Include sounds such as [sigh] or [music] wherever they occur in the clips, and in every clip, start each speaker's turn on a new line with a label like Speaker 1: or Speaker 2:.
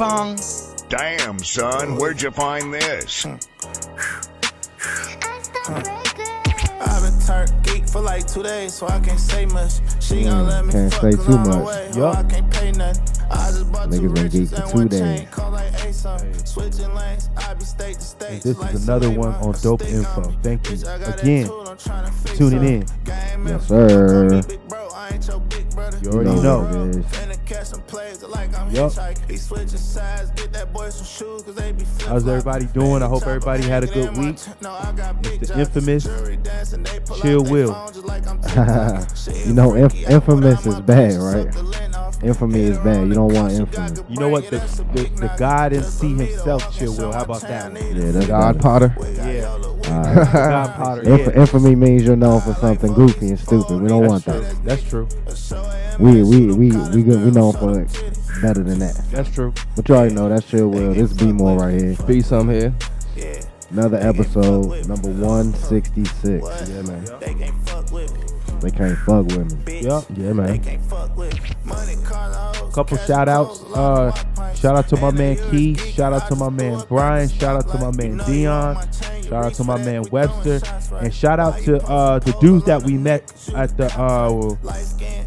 Speaker 1: pong.
Speaker 2: Damn, son, where'd you find this? Hmm.
Speaker 3: I've been turned geek for like two days, so I can't say much. She hmm, gon' let me
Speaker 4: can't
Speaker 3: fuck
Speaker 4: say
Speaker 3: 'cause
Speaker 4: too much.
Speaker 3: away,
Speaker 5: Yup.
Speaker 3: Oh, I can't pay nothing. I just bought
Speaker 4: Niggas
Speaker 3: two
Speaker 4: been
Speaker 3: riches
Speaker 4: geek for two days.
Speaker 3: chain, call like ASOS. Switching lanes, I be state to state.
Speaker 5: This is another one on Dope Info. Thank you
Speaker 3: Bitch, I got that
Speaker 5: again
Speaker 3: tool, I'm tryna fix
Speaker 5: tuning in.
Speaker 4: Yes, sir.
Speaker 3: Call me big bro, I ain't your big brother.
Speaker 5: You already
Speaker 4: You
Speaker 5: know.
Speaker 4: What it is.
Speaker 3: Finna catch some plays like I'm
Speaker 5: Yup.
Speaker 3: He switching sides, get that boy some shoes, cause they be
Speaker 5: How's everybody doing? I hope everybody had a good week.
Speaker 3: No, I got big
Speaker 5: It's the infamous
Speaker 3: Jury dancing, they pull out
Speaker 5: Chill Will.
Speaker 3: phone just like I'm [laughs] TikTok.
Speaker 4: You know, inf- infamous is bad, right?
Speaker 3: The lint off.
Speaker 4: Infamy is bad. You don't want infamy.
Speaker 5: You know what? The, the, the God and see himself, Chill Will. How about that?
Speaker 4: Yeah, that's
Speaker 6: God
Speaker 4: better.
Speaker 6: Potter.
Speaker 5: Yeah.
Speaker 4: Alright.
Speaker 5: God Potter.
Speaker 4: Inf-
Speaker 5: Yeah.
Speaker 4: infamy means you're known for something goofy and stupid. We don't want
Speaker 5: That's
Speaker 4: that.
Speaker 5: That's true.
Speaker 4: We we we we good. We known for it better than that.
Speaker 5: That's true.
Speaker 4: But you already know that's chill. Will this be more right here?
Speaker 6: Be some here.
Speaker 4: Another episode, number one sixty six.
Speaker 6: Yeah, man.
Speaker 3: They can't fuck with me.
Speaker 4: They can't fuck with me.
Speaker 5: Yup.
Speaker 6: Yeah, man.
Speaker 3: can't fuck with me. Money, cars, hoes,
Speaker 5: Couple shout outs. Uh, shout out to my man
Speaker 3: And
Speaker 5: Key. Shout out to my man Brian. Shout out to my man Dion. Shout out to my man Webster. And shout out to uh, the dudes that we met at the. Uh,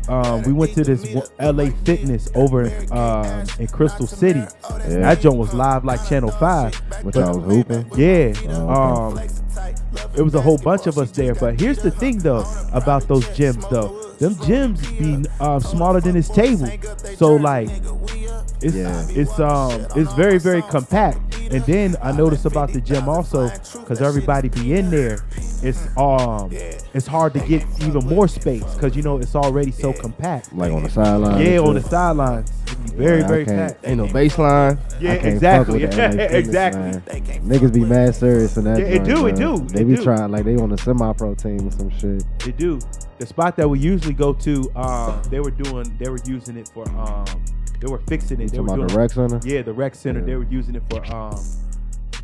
Speaker 5: um, we went to this LA Fitness over in, uh, in Crystal City.
Speaker 4: Yeah.
Speaker 5: That joint was live like Channel 5.
Speaker 4: Which
Speaker 5: But-
Speaker 4: I was hooping.
Speaker 5: Yeah.
Speaker 4: Oh,
Speaker 5: Um, it was a whole bunch of us there. But here's the thing, though, about those gyms, though. Them gyms be um, smaller than this table. So, like, it's
Speaker 4: Yeah.
Speaker 5: it's um it's very very compact. And then I noticed about the gym also, because everybody be in there, it's um it's hard to get even more space because you know it's already so compact.
Speaker 4: Like on the sideline.
Speaker 5: Yeah,
Speaker 4: and
Speaker 5: on the sidelines, very
Speaker 4: Yeah,
Speaker 5: very
Speaker 4: can't-
Speaker 5: packed.
Speaker 6: Ain't no baseline.
Speaker 5: Yeah,
Speaker 4: I can't
Speaker 5: exactly.
Speaker 4: Fuck with that [laughs] LA
Speaker 5: exactly.
Speaker 4: man. Niggas be mad serious in that.
Speaker 5: Yeah, it
Speaker 4: joint,
Speaker 5: do, it do,
Speaker 4: They
Speaker 5: it
Speaker 4: be
Speaker 5: do.
Speaker 4: trying like they on a semi-pro team or some shit.
Speaker 5: They do. The spot that we usually go to, um, they were doing, they were using it for, um, they were fixing it. They
Speaker 4: Talking
Speaker 5: were
Speaker 4: about
Speaker 5: doing,
Speaker 4: the rec center.
Speaker 5: yeah, the rec center.
Speaker 4: Yeah.
Speaker 5: They were using it for, um,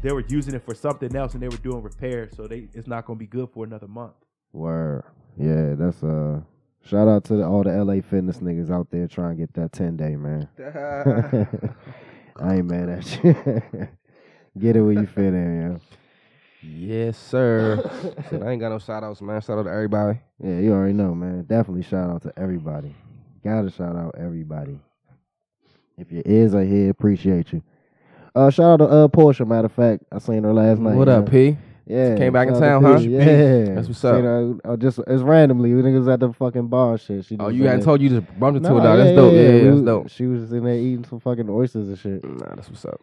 Speaker 5: they were using it for something else, and they were doing repairs. So they, it's not gonna be good for another month.
Speaker 4: Word. Yeah, that's uh. Shout out to the, all the LA fitness niggas out there trying to get that ten day, man. [laughs] [laughs] I ain't mad at you. [laughs] get it where you fit in, man.
Speaker 6: Yes, sir. Shit, I ain't got no shout outs, man. Shout out to everybody.
Speaker 4: Yeah, you already know, man. Definitely shout out to everybody. Gotta shout out everybody. If your ears are here, appreciate you. Uh, shout out to uh Portia. Matter of fact, I seen her last night.
Speaker 6: What up,
Speaker 4: man.
Speaker 6: P?
Speaker 4: Yeah,
Speaker 6: Came back in town, huh?
Speaker 4: Yeah, [laughs]
Speaker 6: That's what's up.
Speaker 4: her, uh, just it's randomly. We niggas at the fucking bar and shit. She
Speaker 6: Oh, you hadn't told you just bumped into
Speaker 4: Nah,
Speaker 6: it, dog. That's dope. Yeah, yeah,
Speaker 4: we
Speaker 6: that's dope.
Speaker 4: She was in there eating some fucking oysters and shit.
Speaker 6: Nah, that's what's up.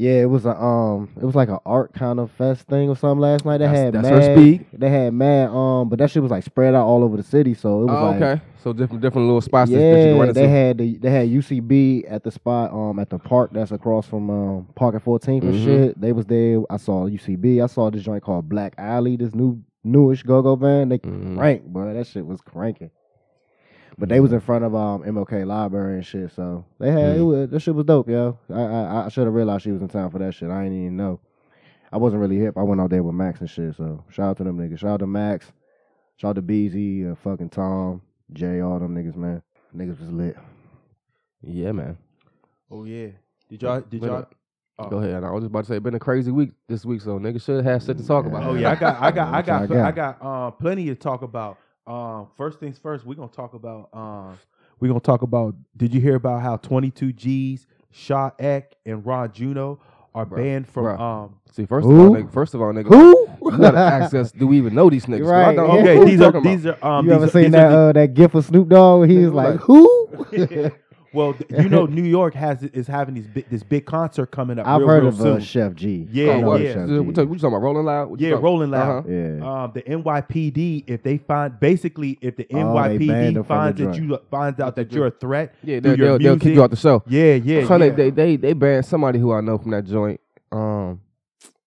Speaker 4: Yeah, it was a um, it was like an art kind of fest thing or something last night. They
Speaker 6: That's-
Speaker 4: had
Speaker 6: that's
Speaker 4: mad,
Speaker 6: her speed.
Speaker 4: They had mad um, but that shit was like spread out all over the city, so it was
Speaker 6: Oh,
Speaker 4: like
Speaker 6: okay. So different different little spots that- that you
Speaker 4: yeah,
Speaker 6: can run into.
Speaker 4: they had the they had UCB at the spot um at the park that's across from um Park at 14th and
Speaker 6: Mhm.
Speaker 4: shit. They was there. I saw UCB. I saw this joint called Black Alley. This new newish go go band. They
Speaker 6: Mhm.
Speaker 4: crank, bro. That shit was cranking. But they was in front of um MLK Library and shit, so they had it
Speaker 6: Mm.
Speaker 4: was, that shit was dope, yo. I I, I should have realized she was in town for that shit. I didn't even know. I wasn't really hip. I went out there with Max and shit. So shout out to them niggas. Shout out to Max. Shout out to Beezy, uh, fucking Tom, Jay, all them niggas, man. Niggas was lit.
Speaker 6: Yeah, man.
Speaker 5: Oh yeah. Did y'all? Did y'all?
Speaker 6: minute. Go ahead. I was just about to say, it's been a crazy week this week, so niggas should have shit to talk about.
Speaker 5: Oh yeah, I got, I got, I got,
Speaker 4: y'all
Speaker 5: I got uh, plenty to talk about. Um, first things first, we're gonna talk about. Um, we're gonna talk about. Did you hear about how 22 G's, Sha EK, and Ron Suno are
Speaker 6: Bruh,
Speaker 5: banned from?
Speaker 6: bruh.
Speaker 5: Um,
Speaker 6: See, first
Speaker 4: Who?
Speaker 6: of all, nigga, first of all, nigga,
Speaker 4: Who?
Speaker 6: you gotta ask us, do we even know these niggas? 'Cause I
Speaker 4: Right.
Speaker 6: don't know
Speaker 5: okay,
Speaker 6: who
Speaker 5: these are
Speaker 6: talking
Speaker 5: these are. Um,
Speaker 4: you
Speaker 5: these
Speaker 4: ever
Speaker 5: are-
Speaker 4: seen
Speaker 5: these
Speaker 4: that
Speaker 5: are
Speaker 4: uh that gif of Snoop Dogg? He was like,
Speaker 6: like-
Speaker 4: who?
Speaker 5: the- [laughs] [laughs] well, you know, New York has is having these big, this big concert coming up.
Speaker 4: I've
Speaker 5: real,
Speaker 4: heard
Speaker 5: real
Speaker 4: of
Speaker 5: soon.
Speaker 4: uh, Chef G.
Speaker 5: Yeah,
Speaker 4: I know
Speaker 5: yeah.
Speaker 4: Chef G.
Speaker 6: you talking what you talking about? Rolling Loud? What
Speaker 5: Yeah, Rolling Loud.
Speaker 6: Uh-huh.
Speaker 4: Yeah.
Speaker 5: Um, the NYPD, if they find basically if the
Speaker 4: Oh,
Speaker 5: NYPD
Speaker 4: them
Speaker 5: finds
Speaker 4: the
Speaker 5: that you finds out that you're a threat,
Speaker 6: Yeah,
Speaker 5: through
Speaker 6: they'll,
Speaker 5: your
Speaker 6: they'll, they'll kick you
Speaker 5: music-
Speaker 6: out the show.
Speaker 5: Yeah, yeah,
Speaker 6: So
Speaker 5: yeah.
Speaker 6: they, they they they banned somebody who I know from that joint. Um,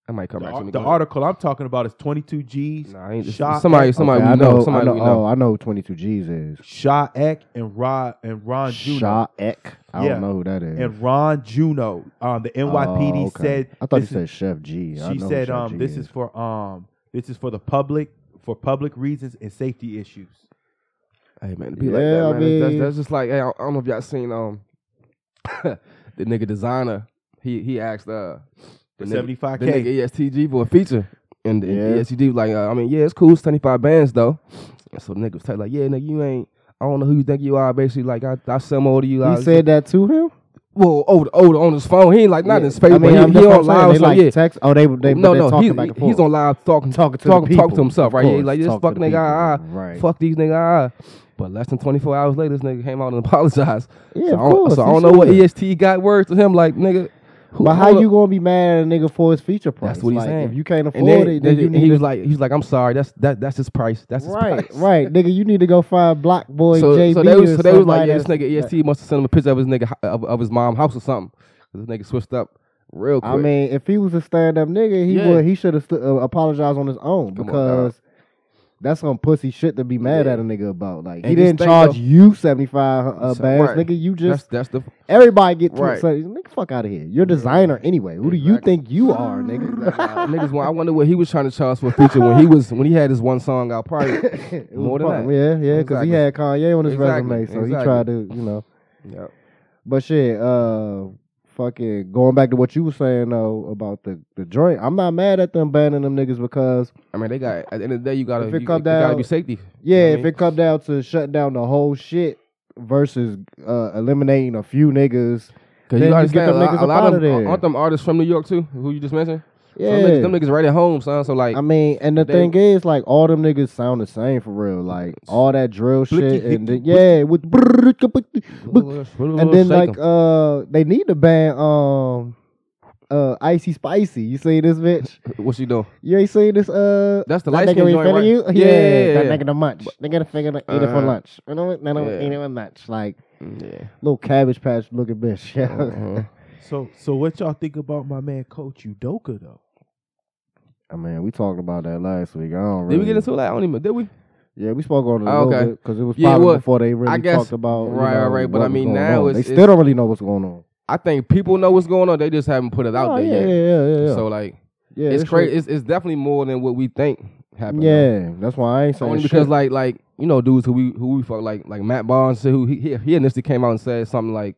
Speaker 6: I might come
Speaker 5: the,
Speaker 6: back to
Speaker 5: the
Speaker 6: Go
Speaker 5: article I'm talking about is 22Gz,
Speaker 6: Nah, I ain't just,
Speaker 5: Shot
Speaker 6: somebody
Speaker 5: Eck-
Speaker 6: somebody
Speaker 4: Okay,
Speaker 6: we
Speaker 4: I
Speaker 6: know,
Speaker 4: know,
Speaker 6: somebody
Speaker 4: I know,
Speaker 6: we know.
Speaker 4: Oh, I know who 22 G's is.
Speaker 5: Sha EK and Ron and Ron Suno.
Speaker 4: Sha EK. I
Speaker 5: Yeah.
Speaker 4: don't know who that is.
Speaker 5: And Ron Suno, um, the NYPD
Speaker 4: Oh, okay.
Speaker 5: said
Speaker 4: I thought
Speaker 5: this
Speaker 4: you
Speaker 5: is-
Speaker 4: said Chef G. I
Speaker 5: she
Speaker 4: know
Speaker 5: said um
Speaker 4: G
Speaker 5: this is for um this is for the public for public reasons and safety issues.
Speaker 6: Hey man, it be like
Speaker 4: Yeah,
Speaker 6: that,
Speaker 4: I
Speaker 6: man. That's- that's, just like hey, I, I don't know if y'all seen um [laughs] the nigga Desiigner, he he asked uh the nigga,
Speaker 5: 75K.
Speaker 6: the nigga EST Gee for a feature, and, and
Speaker 4: Yeah.
Speaker 6: EST Gee was like, uh, I mean, yeah, it's cool, it's twenty five bands though. And so the nigga was telling like, yeah, nigga, you ain't. I don't know who you think you are. Basically, like I, I sell more to you. I,
Speaker 4: He said that to him.
Speaker 6: well, over, over on his phone. He ain't like not in his face,
Speaker 4: I mean,
Speaker 6: he, he on
Speaker 4: I'm saying.
Speaker 6: live.
Speaker 4: They
Speaker 6: So
Speaker 4: like
Speaker 6: yeah,
Speaker 4: text. Oh, they they
Speaker 6: no, no,
Speaker 4: talking
Speaker 6: he,
Speaker 4: back and
Speaker 6: he's
Speaker 4: forth.
Speaker 6: on live talking,
Speaker 4: talking to
Speaker 6: talking,
Speaker 4: the
Speaker 6: talking to himself,
Speaker 4: of
Speaker 6: right? Yeah, like this
Speaker 4: talk
Speaker 6: fuck nigga, ah,
Speaker 4: right.
Speaker 6: fuck these nigga, ah. But less than 24 hours later, this nigga came out and [laughs] apologized.
Speaker 4: Yeah,
Speaker 6: so
Speaker 4: of
Speaker 6: I don't,
Speaker 4: course,
Speaker 6: so I don't know what. EST got word to him, like nigga. Who,
Speaker 4: But how you gonna be mad at a nigga for his feature price?
Speaker 6: That's what he's
Speaker 4: like,
Speaker 6: saying.
Speaker 4: If you can't afford
Speaker 6: then,
Speaker 4: it, then you
Speaker 6: he
Speaker 4: to,
Speaker 6: was like, he was like, I'm sorry, that's that that's his price. That's his
Speaker 4: right,
Speaker 6: price.
Speaker 4: right, nigga. You need to go find BlocBoy
Speaker 6: So,
Speaker 4: JB
Speaker 6: so they was so they was like, yeah, this nigga EST must have sent him a picture of his nigga of, of his mom house or something. this nigga switched up real quick.
Speaker 4: I mean, if he was a stand up nigga, he
Speaker 6: Yeah.
Speaker 4: would he should have st- uh, apologized on his own
Speaker 6: Come on,
Speaker 4: because that's some pussy shit to be mad
Speaker 6: Yeah.
Speaker 4: at a nigga about. Like
Speaker 6: And
Speaker 4: he didn't charge
Speaker 6: though-
Speaker 4: you seventy five uh, bands,
Speaker 6: right.
Speaker 4: nigga. You just
Speaker 6: that's the
Speaker 4: everybody get to
Speaker 6: Right.
Speaker 4: so, nigga fuck out of here. You're a designer anyway. Who do you
Speaker 6: Exactly.
Speaker 4: think you are, nigga? [laughs]
Speaker 6: Nah, niggas. want- I wonder what he was trying to charge for a feature when he was when he had his one song out. Probably [laughs] More than
Speaker 4: fun.
Speaker 6: that.
Speaker 4: Yeah, yeah, because
Speaker 6: Exactly.
Speaker 4: he had Kanye on his
Speaker 6: Exactly,
Speaker 4: resume, so he tried to, you know.
Speaker 6: yeah.
Speaker 4: But shit, uh, fucking going back to what you were saying though about the the joint. I'm not mad at them banning them niggas because
Speaker 6: I mean, they got at the end of the day, you gotta
Speaker 4: If it
Speaker 6: you,
Speaker 4: come
Speaker 6: you gotta
Speaker 4: down-
Speaker 6: be safety.
Speaker 4: yeah,
Speaker 6: You know
Speaker 4: if
Speaker 6: mean?
Speaker 4: it come down to shutting down the whole shit versus uh, eliminating a few niggas,
Speaker 6: Cause you
Speaker 4: you get
Speaker 6: understand
Speaker 4: them
Speaker 6: a
Speaker 4: niggas
Speaker 6: a lot of
Speaker 4: there.
Speaker 6: them aren't them artists from New York too, who you just mentioned.
Speaker 4: Yeah.
Speaker 6: Some niggas, them niggas right at home, son. So like,
Speaker 4: I mean, and the
Speaker 6: they-
Speaker 4: thing is, like, all them niggas sound the same for real. Like all that drill shit, and then, yeah, with and then like uh, they need to ban um uh icy spicy. You see this bitch?
Speaker 6: what you doing?
Speaker 4: You ain't seen this? Uh,
Speaker 6: That's the
Speaker 4: that
Speaker 6: light skin joint, right?
Speaker 4: you?
Speaker 6: Yeah, yeah,
Speaker 4: that
Speaker 6: yeah.
Speaker 4: nigga the munch. Nigga the figure to eat it for
Speaker 6: Uh-huh.
Speaker 4: lunch. You know what? They don't
Speaker 6: Yeah.
Speaker 4: eat it for lunch. Like
Speaker 6: Yeah.
Speaker 4: little cabbage patch looking bitch. Yeah. [laughs]
Speaker 6: Uh-huh.
Speaker 5: So so what y'all think about my man Coach Udoka though?
Speaker 4: I mean, we talked about that last week. I don't
Speaker 6: Did
Speaker 4: really.
Speaker 6: we get into that? I don't even. Did we?
Speaker 4: Yeah, we spoke on it a
Speaker 6: Oh,
Speaker 4: little
Speaker 6: okay.
Speaker 4: bit because it was
Speaker 6: Yeah, well,
Speaker 4: before they really
Speaker 6: I guess-
Speaker 4: talked about. you
Speaker 6: right,
Speaker 4: know,
Speaker 6: right, right. But I mean, now it's-
Speaker 4: they still
Speaker 6: it's-
Speaker 4: don't really know what's going on.
Speaker 6: I think people know what's going on. They just haven't put it out
Speaker 4: Oh,
Speaker 6: there
Speaker 4: yeah,
Speaker 6: yet.
Speaker 4: yeah, yeah, yeah, yeah.
Speaker 6: So like,
Speaker 4: yeah,
Speaker 6: it's
Speaker 4: this
Speaker 6: crazy. It's, it's definitely more than what we think happened. though.
Speaker 4: Yeah, that's why I ain't saying
Speaker 6: Only
Speaker 4: shit.
Speaker 6: because like like you know dudes who we who we fuck like like Matt Barnes who he he, he initially came out and said something like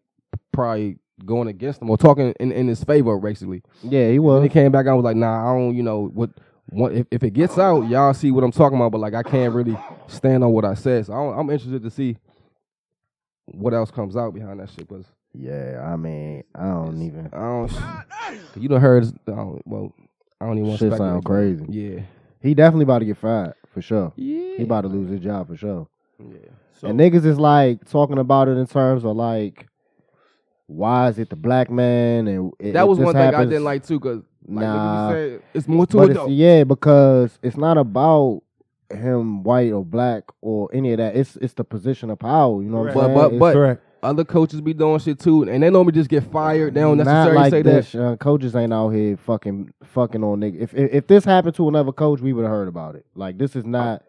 Speaker 6: probably going against him or talking in, in his favor basically.
Speaker 4: yeah, he
Speaker 6: And
Speaker 4: was.
Speaker 6: he came back out was like, nah, I don't you know what. What, if, if it gets out, y'all see what I'm talking about, but like I can't really stand on what I said. So I don't- I'm interested to see what else comes out behind that shit. Cause
Speaker 4: Yeah, I mean, I don't even.
Speaker 6: I don't. [sighs] You done heard? I don't, well, I don't even want to
Speaker 4: Shit sound crazy.
Speaker 6: Yeah.
Speaker 4: He definitely about to get fired for sure.
Speaker 6: Yeah.
Speaker 4: He about to lose his job for sure.
Speaker 6: Yeah.
Speaker 5: So
Speaker 4: and niggas is like talking about it in terms of like, why is it the black man? And it,
Speaker 6: That
Speaker 4: it
Speaker 6: was
Speaker 4: just
Speaker 6: one thing I didn't like too, cause like
Speaker 4: Nah.
Speaker 6: said, it's more to it though.
Speaker 4: yeah, because it's not about him white or black or any of that. It's it's the position of power. You know what I'm
Speaker 6: But-
Speaker 4: saying?
Speaker 6: but-
Speaker 4: It's
Speaker 6: but- Other coaches be doing shit too, and they normally just get fired. They don't
Speaker 4: not
Speaker 6: necessarily
Speaker 4: like
Speaker 6: say
Speaker 4: this.
Speaker 6: that.
Speaker 4: Uh, coaches ain't out here fucking fucking on niggas. If, if if this happened to another coach, we would have heard about it. Like this is not.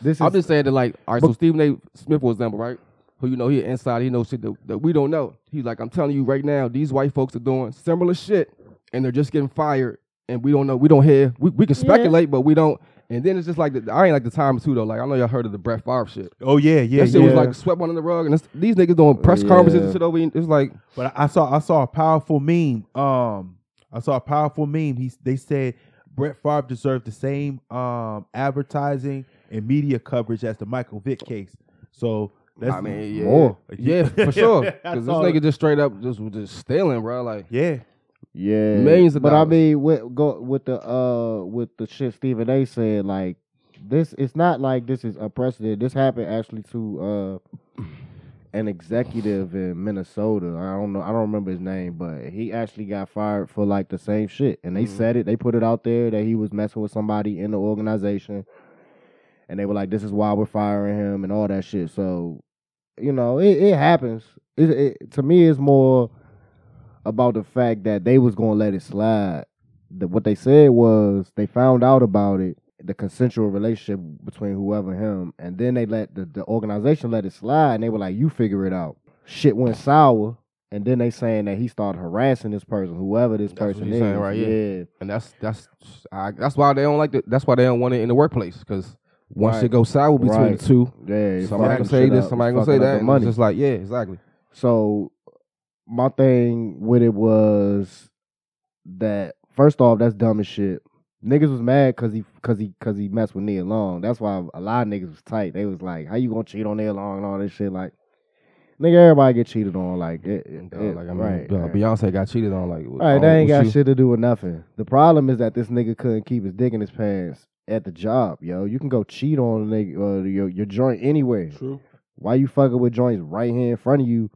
Speaker 4: This
Speaker 6: I'm just saying that, like, all right. So Stephen A. Smith, for example, right? Who you know he inside, he knows shit that, that we don't know. He's like, I'm telling you right now, these white folks are doing similar shit, and they're just getting fired, and we don't know. We don't hear. We, we can
Speaker 4: Yeah.
Speaker 6: speculate, but we don't. And then it's just like the, I ain't like the time too though. Like I know y'all heard of the Brett Favre shit.
Speaker 5: Oh yeah, yeah,
Speaker 6: that shit
Speaker 5: yeah.
Speaker 6: was like swept under the rug, and it's, these niggas doing press conferences and
Speaker 4: Yeah.
Speaker 6: shit over. It's like
Speaker 5: But I saw I saw a powerful meme. Um, I saw a powerful meme. He they said Brett Favre deserved the same um advertising and media coverage as the Michael Vick case. So that's
Speaker 6: I mean, yeah,
Speaker 4: more. [laughs]
Speaker 6: yeah, for sure. Because this
Speaker 5: saw
Speaker 6: nigga
Speaker 5: it.
Speaker 6: just straight up just was just stealing, bro. Like
Speaker 5: yeah,
Speaker 4: yeah
Speaker 6: Millions of
Speaker 4: But I mean, with go with the uh with the shit Stephen A. said, like this, it's not like this is unprecedented. This happened actually to uh an executive in Minnesota. I don't know. I don't remember his name, but he actually got fired for like the same shit. And they
Speaker 6: Mhm.
Speaker 4: said it. They put it out there that he was messing with somebody in the organization, and they were like, "This is why we're firing him" and all that shit. So, you know, it, it happens. It, it, to me, it's more about the fact that they was gonna let it slide. The, what they said was they found out about it, the consensual relationship between whoever and him, and then they let the, the organization let it slide, and they were like, "You figure it out." Shit went sour, and then they saying that he started harassing this person, whoever this
Speaker 6: That's
Speaker 4: person is.
Speaker 6: saying, right, yeah.
Speaker 4: yeah.
Speaker 6: And that's that's I, that's why they don't like it. That's why they don't want it in the workplace because once
Speaker 4: Right.
Speaker 6: it goes sour between
Speaker 4: Right.
Speaker 6: the two,
Speaker 4: Yeah,
Speaker 6: somebody gonna say this,
Speaker 4: up.
Speaker 6: somebody gonna say that.
Speaker 4: money.
Speaker 6: It's just like yeah, exactly.
Speaker 4: So my thing with it was that first off, that's dumb as shit. Niggas was mad cause he cause he cause he messed with Nia Long. That's why a lot of niggas was tight. They was like, "How you gonna cheat on Nia Long and all this shit?" Like, nigga, everybody get cheated on. Like, it, it- it-
Speaker 6: like I mean,
Speaker 4: right, right.
Speaker 6: Beyonce got cheated on. Like,
Speaker 4: Right,
Speaker 6: on-
Speaker 4: that ain't got
Speaker 6: you.
Speaker 4: shit to do with nothing. The problem is that this nigga couldn't keep his dick in his pants at the job, yo. You can go cheat on a nigga, uh, your your joint anywhere.
Speaker 5: True.
Speaker 4: Why you fucking with joints right here in front of you,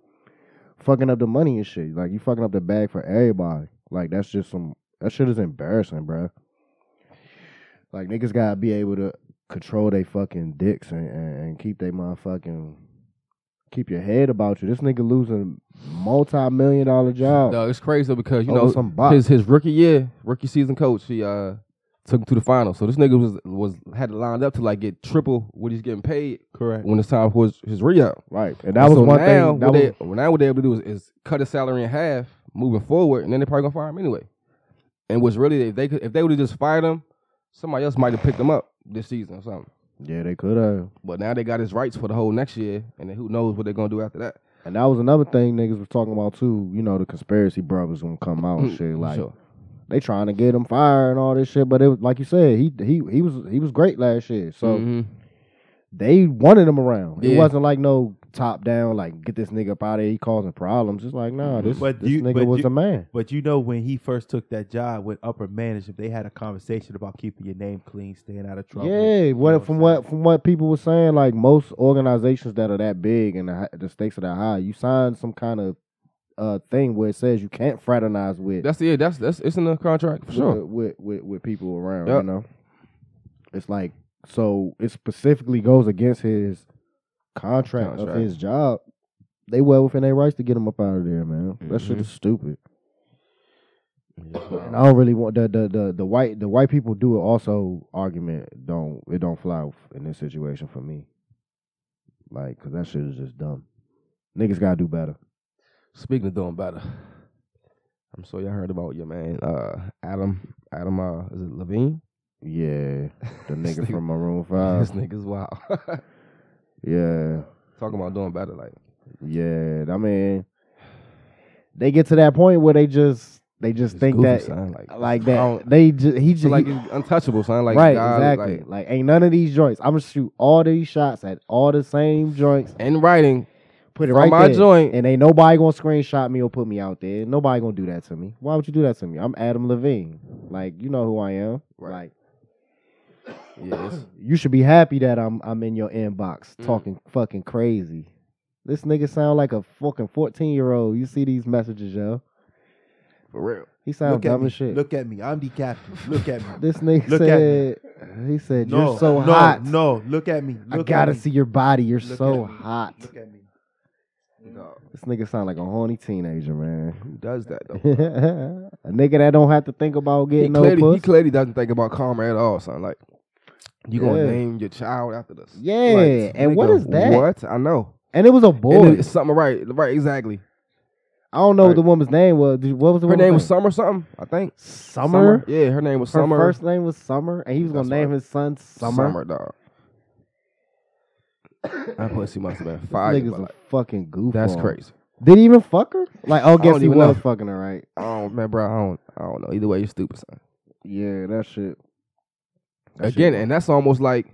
Speaker 4: fucking up the money and shit? Like you fucking up the bag for everybody. Like that's just some that shit is embarrassing, bro. Like niggas gotta be able to control their fucking dicks and, and, and keep their motherfucking keep your head about you. This nigga losing multi million dollar job.
Speaker 6: No, it's crazy though because you
Speaker 4: Over
Speaker 6: know
Speaker 4: some
Speaker 6: his his rookie year, rookie season coach, he uh took him to the finals. So this nigga was was had it lined up to like get triple what he's getting paid
Speaker 5: Correct.
Speaker 6: when it's time for his, his re-up.
Speaker 4: Right. And that was
Speaker 6: so
Speaker 4: one
Speaker 6: now,
Speaker 4: thing. That
Speaker 6: what
Speaker 4: was,
Speaker 6: they, now what they able to do is, is cut his salary in half moving forward, and then they're probably gonna fire him anyway. And what's really if they could, if they would have just fired him, somebody else might have picked him up this season or something.
Speaker 4: yeah, they could have.
Speaker 6: But now they got his rights for the whole next year, and then who knows what they're gonna do after that.
Speaker 4: And that was another thing niggas was talking about too. You know, the conspiracy brothers gonna come out and
Speaker 6: Mm,
Speaker 4: shit. Like
Speaker 6: sure.
Speaker 4: They trying to get him fired and all this shit. But it was like you said, he he he was he was great last year. So
Speaker 6: Mhm.
Speaker 4: they wanted him around. It wasn't like no top down, like get this nigga up out of here. He causing problems. It's like nah, this,
Speaker 5: But
Speaker 4: this
Speaker 5: you-
Speaker 4: nigga
Speaker 5: but
Speaker 4: was
Speaker 5: you-
Speaker 4: the man.
Speaker 5: But you know, when he first took that job with upper management, they had a conversation about keeping your name clean, staying out of trouble.
Speaker 4: Yeah,
Speaker 5: You
Speaker 4: what from
Speaker 5: saying?
Speaker 4: what from what people were saying, like most organizations that are that big and the, the stakes are that high, you sign some kind of uh thing where it says you can't fraternize with
Speaker 6: That's yeah, that's that's it's in the contract for sure.
Speaker 4: with, with, with with people around.
Speaker 6: Yep.
Speaker 4: You know, it's like so it specifically goes against his contract, of
Speaker 6: Contract.
Speaker 4: his job. They well within their rights to get him up out of there, man. That shit
Speaker 6: Mhm.
Speaker 4: is stupid. And I don't really want the, the the the white the white people do it also argument don't it don't fly in this situation for me. Like, cause that shit is just dumb. Niggas gotta do better.
Speaker 6: Speaking of doing better, I'm sure y'all heard about your man uh, Adam Adam uh, is it Levine?
Speaker 4: Yeah, [laughs] the
Speaker 6: This
Speaker 4: nigga from Maroon [laughs]
Speaker 6: this
Speaker 4: Five.
Speaker 6: nigga's wild. [laughs]
Speaker 4: Yeah,
Speaker 6: Talking about doing better, like
Speaker 4: yeah. I mean, they get to that point where they just they just
Speaker 6: it's
Speaker 4: think
Speaker 6: goofy,
Speaker 4: that
Speaker 6: son. like
Speaker 4: like that they just he just
Speaker 6: like
Speaker 4: he-
Speaker 6: untouchable, son. Like
Speaker 4: right
Speaker 6: God,
Speaker 4: exactly
Speaker 6: like,
Speaker 4: like, ain't none of these joints. I'm gonna shoot all these shots at all the same joints.
Speaker 6: in writing,
Speaker 4: Put it right
Speaker 6: my
Speaker 4: there.
Speaker 6: joint.
Speaker 4: and ain't nobody gonna screenshot me or put me out there. Nobody gonna do that to me. Why would you do that to me? I'm Adam Levine. Like you know who I am.
Speaker 6: Right.
Speaker 4: Like
Speaker 6: yes, [clears throat]
Speaker 4: you should be happy that I'm I'm in your inbox
Speaker 6: Mm.
Speaker 4: talking fucking crazy. This nigga sound like a fucking 14 year old. You see these messages, yo.
Speaker 6: for real.
Speaker 4: He sound
Speaker 5: Look
Speaker 4: dumb
Speaker 5: me.
Speaker 4: as shit.
Speaker 5: Look at me. I'm the captain. Look at me. [laughs]
Speaker 4: this nigga
Speaker 5: Look at
Speaker 4: said he said
Speaker 5: no,
Speaker 4: you're so
Speaker 5: no,
Speaker 4: hot.
Speaker 5: No, look at me.
Speaker 4: I gotta
Speaker 5: at me.
Speaker 4: see your body. You're
Speaker 5: Look
Speaker 4: so hot.
Speaker 5: Look at me.
Speaker 6: Dog,
Speaker 4: This nigga sound like a horny teenager, man.
Speaker 6: who does that though? [laughs]
Speaker 4: a nigga that don't have to think about
Speaker 6: he,
Speaker 4: getting no
Speaker 6: clearly, he
Speaker 4: pussy.
Speaker 6: clearly doesn't think about karma at all, son. Like you gonna name your child after this?
Speaker 4: Yeah,
Speaker 6: Like,
Speaker 4: and what is that?
Speaker 6: What I know.
Speaker 4: And it was a boy.
Speaker 6: it's something right, right, exactly.
Speaker 4: I don't know what the woman's name was. What was the
Speaker 6: Her name was Summer something, I think.
Speaker 4: Summer.
Speaker 6: Yeah, her name was Summer.
Speaker 4: Her first name was Summer, and he was gonna name
Speaker 6: right.
Speaker 4: his son Summer.
Speaker 6: Summer, dog. That pussy must have been fire.
Speaker 4: nigga's
Speaker 6: but
Speaker 4: a
Speaker 6: like,
Speaker 4: fucking goof.
Speaker 6: that's crazy.
Speaker 4: Did he even fuck her? Like, oh, guess he was
Speaker 6: know.
Speaker 4: fucking her, right?
Speaker 6: I don't, man, bro. I don't, I don't know. Either way, you're stupid, son.
Speaker 4: Yeah, that shit. That
Speaker 6: Again,
Speaker 4: was-
Speaker 6: and that's almost like,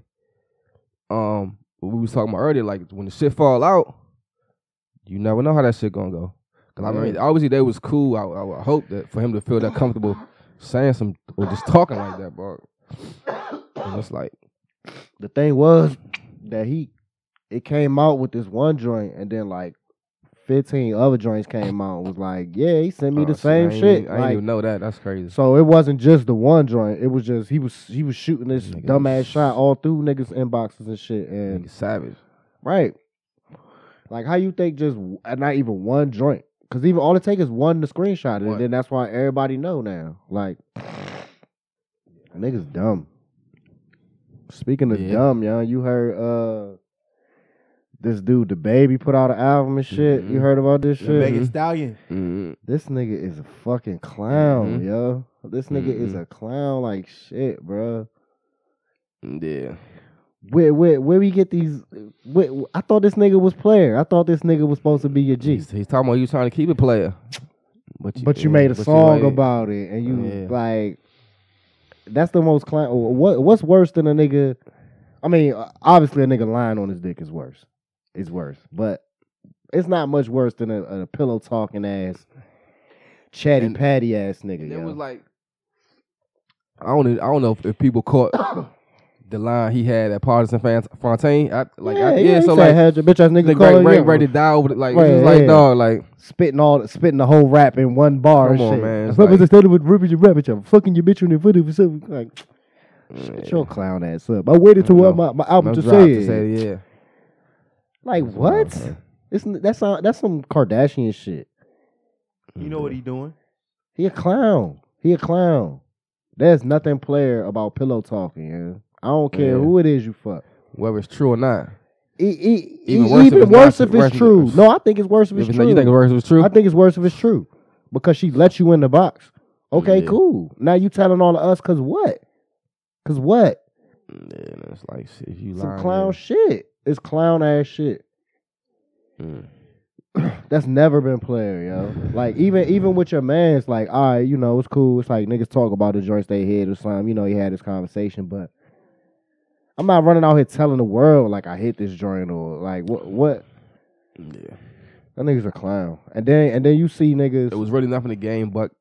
Speaker 6: um, what we was talking about earlier. Like when the shit fall out, you never know how that shit gonna go. Cause I mean, obviously they was cool. I, I would hope that for him to feel that comfortable saying some or just talking like that, bro. And it's like,
Speaker 4: the thing was that he it came out with this one joint, and then like fifteen other joints came out. and Was like, yeah, he sent me
Speaker 6: oh,
Speaker 4: the
Speaker 6: shit,
Speaker 4: same
Speaker 6: I ain't
Speaker 4: shit.
Speaker 6: even- I didn't
Speaker 4: Like,
Speaker 6: even know that. That's crazy.
Speaker 4: so it wasn't just the one joint. It was just he was he was shooting this
Speaker 6: Nigga
Speaker 4: dumbass shot all through niggas inboxes and shit. And
Speaker 6: Nigga savage.
Speaker 4: right, like how you think just w- uh, not even one joint? Because even all it take is one to screenshot it,
Speaker 6: One.
Speaker 4: and then that's why everybody know now. Like niggas dumb. Speaking of
Speaker 6: Yeah.
Speaker 4: dumb, y'all, you heard uh this dude, DaBaby, put out an album and shit. You
Speaker 6: Mhm.
Speaker 4: heard about this
Speaker 5: The
Speaker 4: shit?
Speaker 5: Megan Stallion.
Speaker 6: Mm-hmm.
Speaker 4: This nigga is a fucking clown,
Speaker 6: Mhm.
Speaker 4: yo. This nigga is
Speaker 6: Mhm.
Speaker 4: a clown like shit, bruh.
Speaker 6: Yeah.
Speaker 4: Where where where we get these? Where, I thought this nigga was player. I thought this nigga was supposed to be your G.
Speaker 6: He's, he's talking about you trying to keep it player. But
Speaker 4: But you made a
Speaker 6: but
Speaker 4: song
Speaker 6: ain't.
Speaker 4: about it, and you
Speaker 6: Yeah.
Speaker 4: like. That's the most clown. What what's worse than a nigga? I mean, obviously a nigga lying on his dick is worse. It's worse, but it's not much worse than a, a pillow talking ass, chatty
Speaker 6: And-
Speaker 4: patty ass nigga.
Speaker 6: It
Speaker 4: yo.
Speaker 6: was like I don't I don't know if, if people caught [coughs] the line he had at Pardison Fan- Fontaine. I, like
Speaker 4: yeah,
Speaker 6: I,
Speaker 4: yeah,
Speaker 6: yeah,
Speaker 4: he
Speaker 6: so
Speaker 4: said,
Speaker 6: like
Speaker 4: had your bitch ass nigga
Speaker 6: like ready, ready, to die over it. Like
Speaker 4: Right,
Speaker 6: like dog, like
Speaker 4: spitting all spitting the whole rap in one bar
Speaker 6: Come on,
Speaker 4: shit.
Speaker 6: man, it's
Speaker 4: I was
Speaker 6: like-
Speaker 4: started with ripping your rabbit, I'm fucking your bitch on the footy for something. Like, [tsk] shut your clown ass up. I waited to
Speaker 6: No.
Speaker 4: my, my album
Speaker 6: no
Speaker 4: to say,
Speaker 6: to say it, yeah.
Speaker 4: Like what? It's that's not, that's some Kardashian shit.
Speaker 5: You know what he doing?
Speaker 4: He a clown. He a clown. There's nothing player about pillow talking. Yeah? I don't care
Speaker 6: Yeah.
Speaker 4: who it is you fuck.
Speaker 6: Whether it's true or not.
Speaker 4: E- e-
Speaker 6: Even worse if it's
Speaker 4: worse
Speaker 6: not-
Speaker 4: if it's
Speaker 6: worse
Speaker 4: true.
Speaker 6: it's-
Speaker 4: No, I think it's worse if
Speaker 6: If
Speaker 4: it's
Speaker 6: it's
Speaker 4: true.
Speaker 6: not, you think the worst was true?
Speaker 4: I think it's worse if it's true because she let you in the box. Okay,
Speaker 6: Yeah.
Speaker 4: cool. Now you telling all of us because what? Because what?
Speaker 6: Yeah, like shit, you
Speaker 4: Some
Speaker 6: lying.
Speaker 4: clown
Speaker 6: yeah.
Speaker 4: shit. It's clown ass shit.
Speaker 6: Mm. [clears throat]
Speaker 4: That's never been player, yo. Like even even with your man, it's like, all right, you know, it's cool. It's like niggas talk about the joints they hit or something. You know, he had this conversation, but I'm not running out here telling the world like I hit this joint or like what what
Speaker 6: Yeah.
Speaker 4: that nigga's a clown. And then and then you see niggas
Speaker 6: It was really nothing to game, but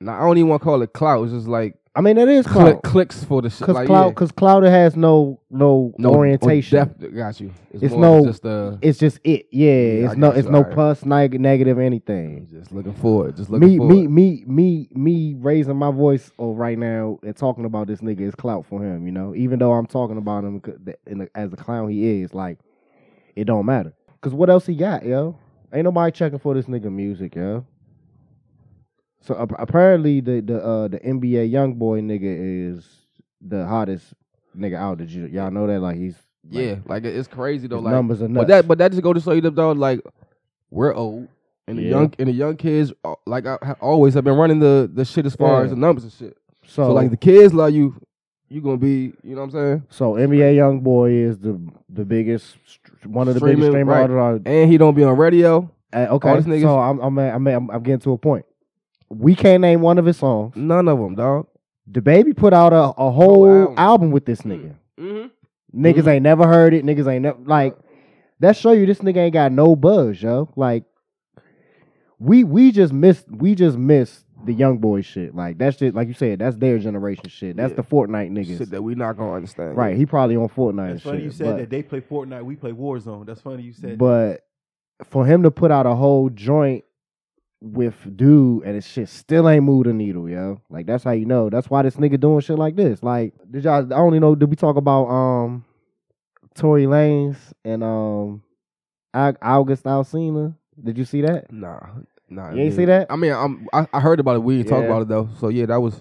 Speaker 6: now I don't even want to call it clout. It's just like
Speaker 4: I mean, it is
Speaker 6: click,
Speaker 4: clout.
Speaker 6: clicks for the shit.
Speaker 4: Because
Speaker 6: like,
Speaker 4: cloud,
Speaker 6: yeah.
Speaker 4: cloud has no no,
Speaker 6: no
Speaker 4: orientation.
Speaker 6: or depth- got you. It's,
Speaker 4: It's no-
Speaker 6: just uh,
Speaker 4: It's just it. Yeah,
Speaker 6: Yeah,
Speaker 4: it's no it's no plus neg- negative anything.
Speaker 6: just looking forward. Just looking
Speaker 4: Me
Speaker 6: forward.
Speaker 4: me me me me raising my voice oh, right now and talking about this nigga is clout for him. You know, even though I'm talking about him in the, as a clown he is, like it don't matter. Cause what else he got, yo? Ain't nobody checking for this nigga music, yo. So ap- apparently the the uh the NBA YoungBoy nigga is the hottest nigga out. Did you y'all know that? Like he's like,
Speaker 6: yeah, like it's crazy though. Like,
Speaker 4: numbers are nuts.
Speaker 6: but that but that just go to show you that though. Like we're old. And the
Speaker 4: Yeah.
Speaker 6: young and the young kids, uh, like I always have been running the, the shit as far
Speaker 4: Yeah.
Speaker 6: as the numbers and shit.
Speaker 4: so,
Speaker 6: So, like the kids love you, you gonna be, you know what I'm saying?
Speaker 4: so NBA YoungBoy is the the biggest one of the biggest
Speaker 6: Streaming,
Speaker 4: streamer
Speaker 6: right. And he don't be on radio.
Speaker 4: Uh, okay,
Speaker 6: All these niggas-
Speaker 4: so I'm I'm I'm, I'm I'm getting to a point. We can't name one of his songs.
Speaker 6: None of them, dog.
Speaker 4: DaBaby put out a, a whole album.
Speaker 6: album.
Speaker 4: with this nigga.
Speaker 6: Mm-hmm.
Speaker 4: Niggas ain't never heard it. Niggas ain't never like. That show you this nigga ain't got no buzz, yo. Like, we we just missed we just missed the YoungBoy shit. Like that shit, like you said, that's their generation shit. That's
Speaker 6: Yeah.
Speaker 4: the Fortnite niggas.
Speaker 6: Shit that we not gonna understand.
Speaker 4: right? He probably on Fortnite. and
Speaker 5: That's funny
Speaker 4: shit,
Speaker 5: you said
Speaker 4: but-
Speaker 5: that they play Fortnite, we play Warzone. That's funny you said.
Speaker 4: But for him to put out a whole joint with dude and his shit still ain't moved a needle, yo. Like that's how you know. That's why this nigga doing shit like this. Like did y'all I only know did we talk about um Tory Lanez and um August Alsina? Did you see that?
Speaker 6: Nah, nah.
Speaker 4: You ain't
Speaker 6: yeah.
Speaker 4: see that?
Speaker 6: I mean, I'm, I I heard about it. We didn't talk about it though. So yeah, that was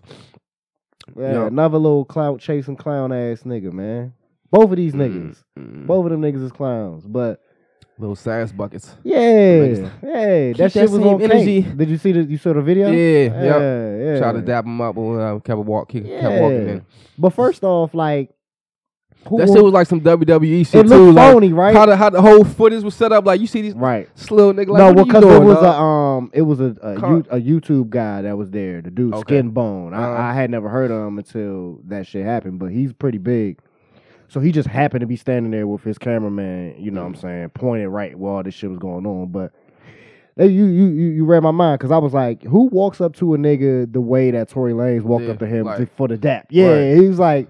Speaker 4: Yeah,
Speaker 6: Yeah.
Speaker 4: another little clout chasing clown ass nigga, man. Both of these niggas.
Speaker 6: mm,
Speaker 4: Both of them niggas is clowns. But
Speaker 6: little sass buckets.
Speaker 4: yeah, hey, that shit was on
Speaker 6: energy.
Speaker 4: energy. Did you see the you saw the video?
Speaker 6: Yeah,
Speaker 4: yeah,
Speaker 6: yep.
Speaker 4: yeah.
Speaker 6: Try to dap him up, but uh, kept walk, kept, kept walking. In.
Speaker 4: But first off, like who
Speaker 6: That shit was like some WWE shit
Speaker 4: it
Speaker 6: too.
Speaker 4: looked
Speaker 6: Like
Speaker 4: phony, right?
Speaker 6: how the how the whole footage was set up. Like you see these
Speaker 4: right.
Speaker 6: slow nigga. Like,
Speaker 4: no,
Speaker 6: what are
Speaker 4: because it
Speaker 6: doing,
Speaker 4: was a um, it was a a,
Speaker 6: Car-
Speaker 4: you, YouTube guy that was there. The dude
Speaker 6: Okay.
Speaker 4: Skinbone. I,
Speaker 6: Uh-huh.
Speaker 4: I had never heard of him until that shit happened, but he's pretty big. So he just happened to be standing there with his cameraman. You know what I'm saying, pointed right while all this shit was going on. But hey, you you you, you read my mind because I was like, who walks up to a nigga the way that Tory Lanez walked
Speaker 6: Yeah,
Speaker 4: up to him
Speaker 6: like-
Speaker 4: to- for the dap? Yeah,
Speaker 6: Right.
Speaker 4: he was like,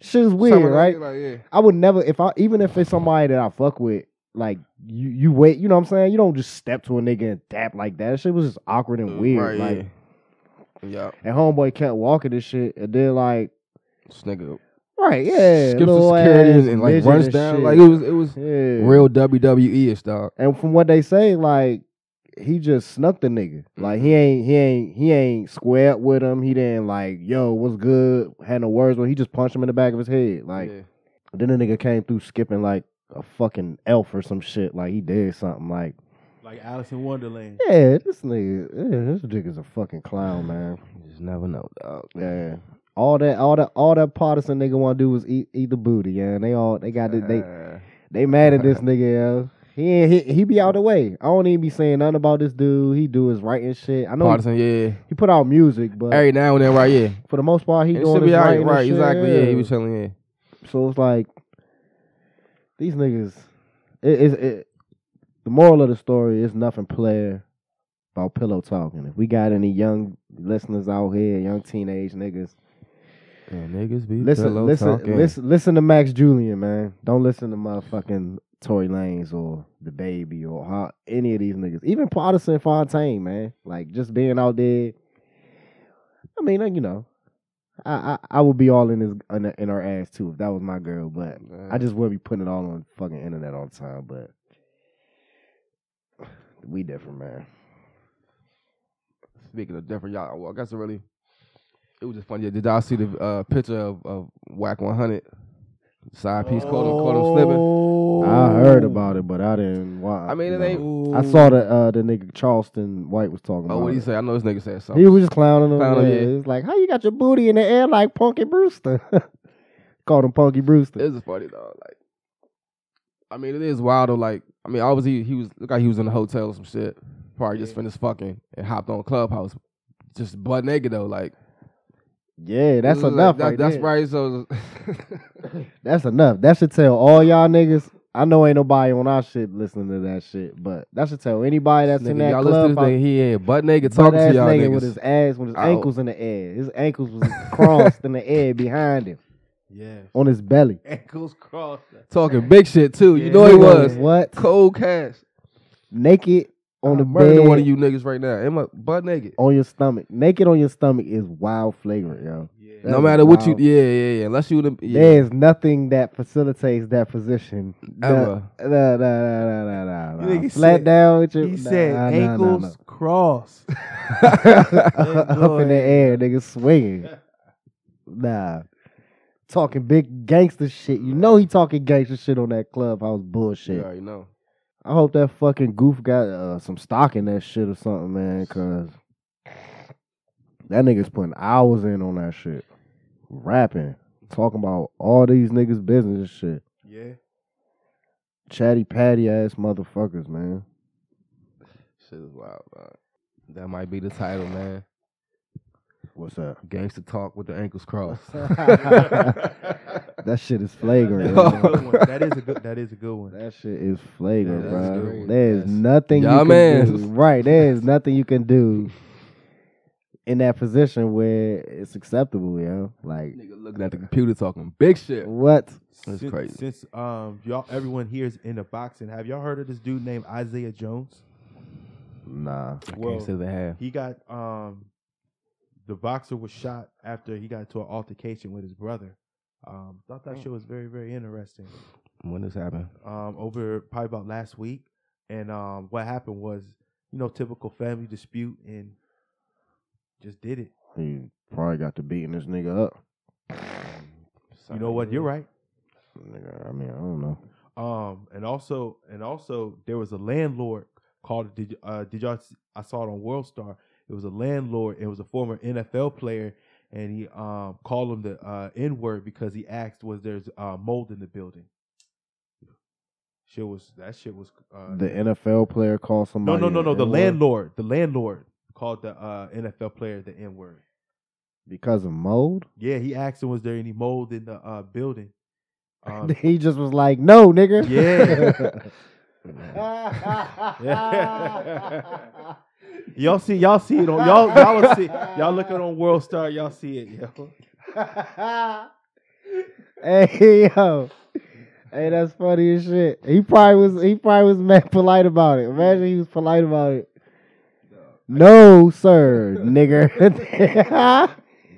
Speaker 4: shit is weird,
Speaker 6: Something
Speaker 4: right?
Speaker 6: Like, yeah.
Speaker 4: I would never if I even if it's somebody that I fuck with, like you you wait, you know what I'm saying? You don't just step to a nigga and dap like that. That shit was just awkward and mm, weird.
Speaker 6: Right,
Speaker 4: like
Speaker 6: yeah. Yeah,
Speaker 4: and homeboy kept walking this shit and then like
Speaker 6: this nigga
Speaker 4: right, yeah.
Speaker 6: skips the
Speaker 4: little
Speaker 6: security
Speaker 4: ass
Speaker 6: and, and, like runs
Speaker 4: and
Speaker 6: down.
Speaker 4: shit.
Speaker 6: Like it was it was
Speaker 4: yeah.
Speaker 6: real WWE ish dog.
Speaker 4: And from what they say, like he just snuck the nigga. Like
Speaker 6: Mm-hmm.
Speaker 4: he ain't he ain't he ain't squared with him. He didn't like, yo, what's good? Had no words with him. He just punched him in the back of his head. Like
Speaker 6: yeah.
Speaker 4: then the nigga came through skipping like a fucking elf or some shit. Like he did something like
Speaker 5: like Alice in Wonderland.
Speaker 4: Yeah, this nigga, yeah, this nigga's a fucking clown, man.
Speaker 6: You just never know, dog.
Speaker 4: Yeah, All that, all that, all that Pardison nigga want to do is eat, eat the booty, yeah. And they all, they got, the, they,
Speaker 6: Uh,
Speaker 4: they mad at this nigga, yeah. He ain't, he, he be out the way. I don't even be saying nothing about this dude. He do his writing shit. I know he,
Speaker 6: Pardison, yeah.
Speaker 4: he put out music, but
Speaker 6: Every now and then, right? Yeah.
Speaker 4: for the most part, he
Speaker 6: It
Speaker 4: doing his
Speaker 6: be all right,
Speaker 4: writing and shit,
Speaker 6: Exactly. Yeah, he was telling Yeah.
Speaker 4: So it's like these niggas. It, it, it, the moral of the story is nothing player about pillow talking. If we got any young listeners out here, young teenage niggas,
Speaker 6: Yeah, niggas be
Speaker 4: listen, listen,
Speaker 6: talking.
Speaker 4: listen, listen to Max Julian, man. Don't listen to motherfucking Tory Lanez or DaBaby or how, any of these niggas. Even Pardison Fontaine, man. Like just being out there. I mean, like, you know, I, I I would be all in his in, in her ass too if that was my girl, but I just wouldn't be putting it all on fucking internet all the time. But we different, man.
Speaker 6: Speaking of different, y'all. Well, I guess it really. It was just funny. Did y'all see the uh, picture of, of Wack 100? Side piece caught him, caught him slipping.
Speaker 4: I heard about it, but I didn't. Watch,
Speaker 6: I mean, it ain't.
Speaker 4: I saw the uh, the nigga Charleston White was talking about.
Speaker 6: Oh,
Speaker 4: about.
Speaker 6: what he
Speaker 4: it.
Speaker 6: say? I know this nigga said something.
Speaker 4: He was just clowning him.
Speaker 6: Clowning him,
Speaker 4: yeah.
Speaker 6: yeah.
Speaker 4: Like, "How you got your booty in the air like Punky Brewster?" [laughs] Called him Punky Brewster.
Speaker 6: It's a funny though. Like, I mean, it is wild though. Like, I mean, obviously he was look like he was in a hotel or some shit. Probably just finished fucking and hopped on Clubhouse, just butt naked though. Like,
Speaker 4: yeah, that's enough.
Speaker 6: Like,
Speaker 4: right
Speaker 6: that's
Speaker 4: there.
Speaker 6: right. So, [laughs] [laughs]
Speaker 4: That's enough. That should tell all y'all niggas. I know ain't nobody on our shit listening to that shit, but that should tell anybody that's in
Speaker 6: nigga,
Speaker 4: that
Speaker 6: y'all listen to
Speaker 4: club.
Speaker 6: this nigga. He ain't butt naked
Speaker 4: butt
Speaker 6: talking to y'all
Speaker 4: nigga
Speaker 6: niggas.
Speaker 4: with his ass, with his
Speaker 6: Ow.
Speaker 4: ankles in the air. His ankles was [laughs] crossed in the air behind him,
Speaker 5: Yeah.
Speaker 4: on his belly.
Speaker 5: Ankles crossed.
Speaker 6: Talking big shit too. You know he was
Speaker 4: what?
Speaker 6: cold cash
Speaker 4: Naked on the
Speaker 6: I'm murdering
Speaker 4: bed,
Speaker 6: one of you niggas right now. Am I butt naked?
Speaker 4: on your stomach. Naked on your stomach is wild flagrant, yo.
Speaker 5: Yeah.
Speaker 6: no matter what you, yeah, yeah, yeah. Unless you, yeah.
Speaker 4: There's nothing that facilitates that position.
Speaker 6: Ever.
Speaker 4: Nah, nah, nah, nah, nah, nah, nah,
Speaker 5: You
Speaker 4: nah. Flat
Speaker 5: said-
Speaker 4: down with your.
Speaker 5: He
Speaker 4: nah,
Speaker 5: said
Speaker 4: nah, nah,
Speaker 5: ankles
Speaker 4: nah,
Speaker 5: crossed. [laughs]
Speaker 4: Up in the
Speaker 5: ahead.
Speaker 4: air, nigga swinging. [laughs] Nah. Talking big gangster shit. You know he talking gangster shit on that clubhouse bullshit.
Speaker 6: You already know.
Speaker 4: I hope that fucking goof got uh, some stock in that shit or something, man, cause that nigga's putting hours in on that shit. Rapping. Talking about all these niggas' business and shit.
Speaker 5: Yeah.
Speaker 4: Chatty patty ass motherfuckers, man.
Speaker 6: Shit is wild, man. That might be the title, man.
Speaker 4: What's up?
Speaker 6: Gangster talk with the ankles crossed. [laughs]
Speaker 4: That shit is flagrant.
Speaker 6: Yo.
Speaker 4: man.
Speaker 5: Good one. That is a good. That is a good one.
Speaker 4: That shit is flagrant,
Speaker 6: Yeah,
Speaker 4: bro.
Speaker 6: great.
Speaker 4: There's
Speaker 6: That's-
Speaker 4: nothing
Speaker 6: Y'all
Speaker 4: you can
Speaker 6: mans.
Speaker 4: do. Right, there is nothing you can do [laughs] in that position where it's acceptable, yo. Like
Speaker 6: Nigga looking at the computer talking big shit.
Speaker 4: what?
Speaker 6: That's
Speaker 5: since,
Speaker 6: crazy.
Speaker 5: Since um y'all everyone here is into boxing, have y'all heard of this dude named Isaiah Jones?
Speaker 4: Nah.
Speaker 5: Well,
Speaker 6: Can't say they have.
Speaker 5: he got um the boxer was shot after he got into an altercation with his brother. Um, thought that shit was very very interesting.
Speaker 6: When this happened?
Speaker 5: Um, over probably about last week, and um, what happened was you know typical family dispute and just did it.
Speaker 4: He probably got to beating this nigga up.
Speaker 5: You know what? You're right.
Speaker 4: Nigga, I mean, I don't know.
Speaker 5: Um, and also, and also, there was a landlord called. Did uh, did y'all? I saw it on World Star. It was a landlord. It was a former NFL player, and he um called him the uh, N word because he asked, "Was there's uh, mold in the building?" Shit was that shit was uh,
Speaker 4: The NFL player called
Speaker 5: no
Speaker 4: somebody.
Speaker 5: no no no
Speaker 4: an
Speaker 5: the
Speaker 4: N-word
Speaker 5: landlord the landlord called the uh, NFL player the N word.
Speaker 4: because of mold.
Speaker 5: Yeah, he asked him, "Was there any mold in the uh, building?" Um, [laughs]
Speaker 4: he just was like, "No, nigga." [laughs] [laughs]
Speaker 5: y'all see, y'all see it on y'all. Y'all will see, y'all looking on World Star. Y'all see it, yo. [laughs]
Speaker 4: hey yo, hey, that's funny as shit. He probably was. He probably was mad polite about it. Imagine he was polite about it. No, sir, nigga.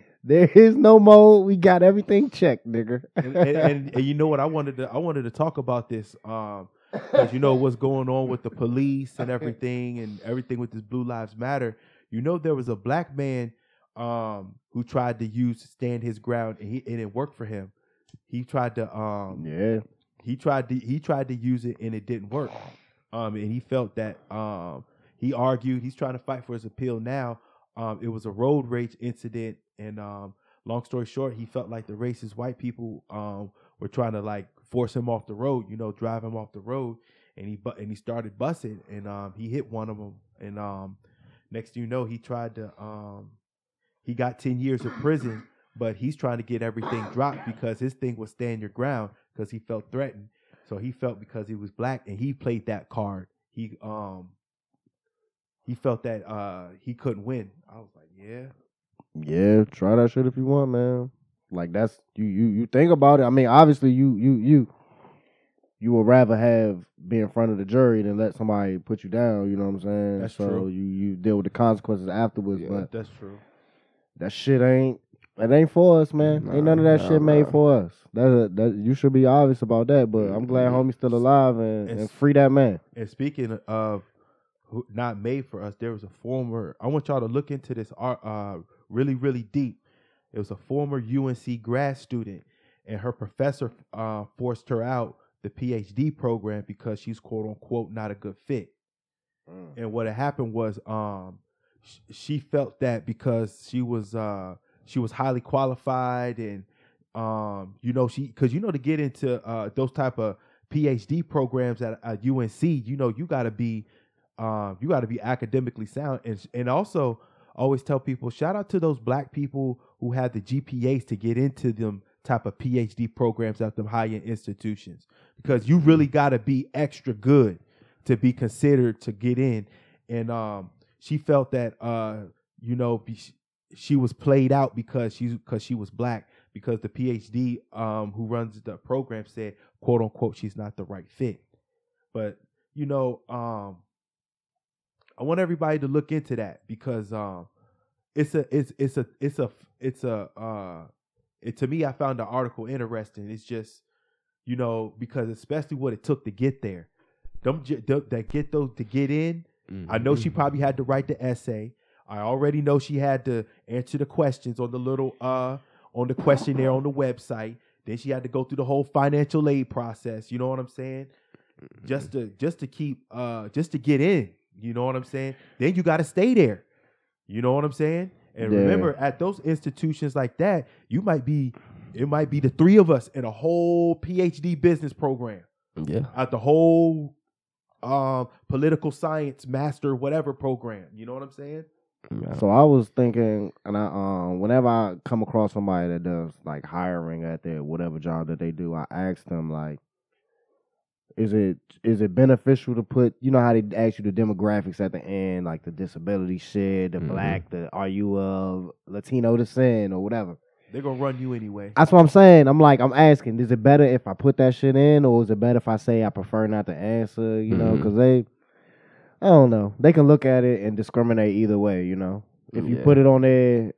Speaker 4: [laughs] there is no mode. We got everything checked, nigga.
Speaker 5: And, and, and, and you know what? I wanted to I wanted to talk about this. Um, because you know [laughs] what's going on with the police and everything, and everything with this Blue Lives Matter. You know there was a black man um who tried to use stand his ground, and he and it worked for him. He tried to um
Speaker 4: yeah,
Speaker 5: he tried to he tried to use it and it didn't work. Um, and he felt that um he argued he's trying to fight for his appeal now. Um, it was a road rage incident, and um, long story short, he felt like the racist white people um were trying to like force him off the road, you know, drive him off the road, and he bu- and he started busting, and um he hit one of them, and um next you know, he tried to um he got ten years of prison, but he's trying to get everything dropped because his thing was stand your ground because he felt threatened, so he felt because he was black and he played that card, he um he felt that uh he couldn't win. I was like, yeah.
Speaker 4: Yeah, try that shit if you want, man. Like that's you you you think about it. I mean, obviously you you you you would rather have be in front of the jury than let somebody put you down, you know what I'm saying?
Speaker 5: That's
Speaker 4: so
Speaker 5: true.
Speaker 4: you you deal with the consequences afterwards,
Speaker 6: Yeah.
Speaker 4: but
Speaker 5: That's true.
Speaker 4: that shit ain't it ain't for us, man. ain't none of that
Speaker 6: Nah,
Speaker 4: shit made
Speaker 6: nah.
Speaker 4: for us. That that you should be obvious about that, but I'm glad
Speaker 6: Mm-hmm.
Speaker 4: homie's still alive and, and
Speaker 5: It's-
Speaker 4: free that man.
Speaker 5: And speaking of not made for us, there was a former. I want y'all to look into this art uh, really, really deep. It was a former UNC grad student, and her professor uh, forced her out the PhD program because she's quote unquote not a good fit. And what had happened was, um, sh- she felt that because she was uh, she was highly qualified, and um, you know she because you know to get into uh, those type of PhD programs at, at UNC, you know you got to be um, you got to be academically sound, and and also always tell people shout out to those black people who had the GPAs to get into them type of PhD programs at them high end institutions because you really got to be extra good to be considered to get in. And um, she felt that uh, you know be, she was played out because she's because she was black because the PhD um, who runs the program said quote unquote she's not the right fit. But you know, um, I want everybody to look into that because um, it's a it's it's a it's a it's a uh, it to me I found the article interesting. It's just you know because especially what it took to get there. Them, that get those to get in. I know
Speaker 6: Mm-hmm.
Speaker 5: she probably had to write the essay. I already know she had to answer the questions on the little uh on the questionnaire on the website. Then she had to go through the whole financial aid process. You know what I'm saying? Just to just to keep uh just to get in. You know what I'm saying? Then you got to stay there. You know what I'm saying? And
Speaker 4: Yeah.
Speaker 5: remember, at those institutions like that, you might be it might be the three of us in a whole PhD business program
Speaker 6: Yeah.
Speaker 5: at the whole um, political science master whatever program. You know what I'm saying?
Speaker 6: yeah.
Speaker 4: So I was thinking, and I um, whenever I come across somebody that does like hiring at their whatever job that they do, I ask them like, is it is it beneficial to put? You know how they ask you the demographics at the end, like the disability shit, the
Speaker 6: Mhm.
Speaker 4: black, the are you of Latino descent or whatever.
Speaker 5: They're gonna run you anyway.
Speaker 4: That's what I'm saying. I'm like, I'm asking, is it better if I put that shit in, or is it better if I say I prefer not to answer? You know,
Speaker 6: Mhm.
Speaker 4: because they, I don't know, they can look at it and discriminate either way. You know, if you
Speaker 6: Yeah.
Speaker 4: put it on there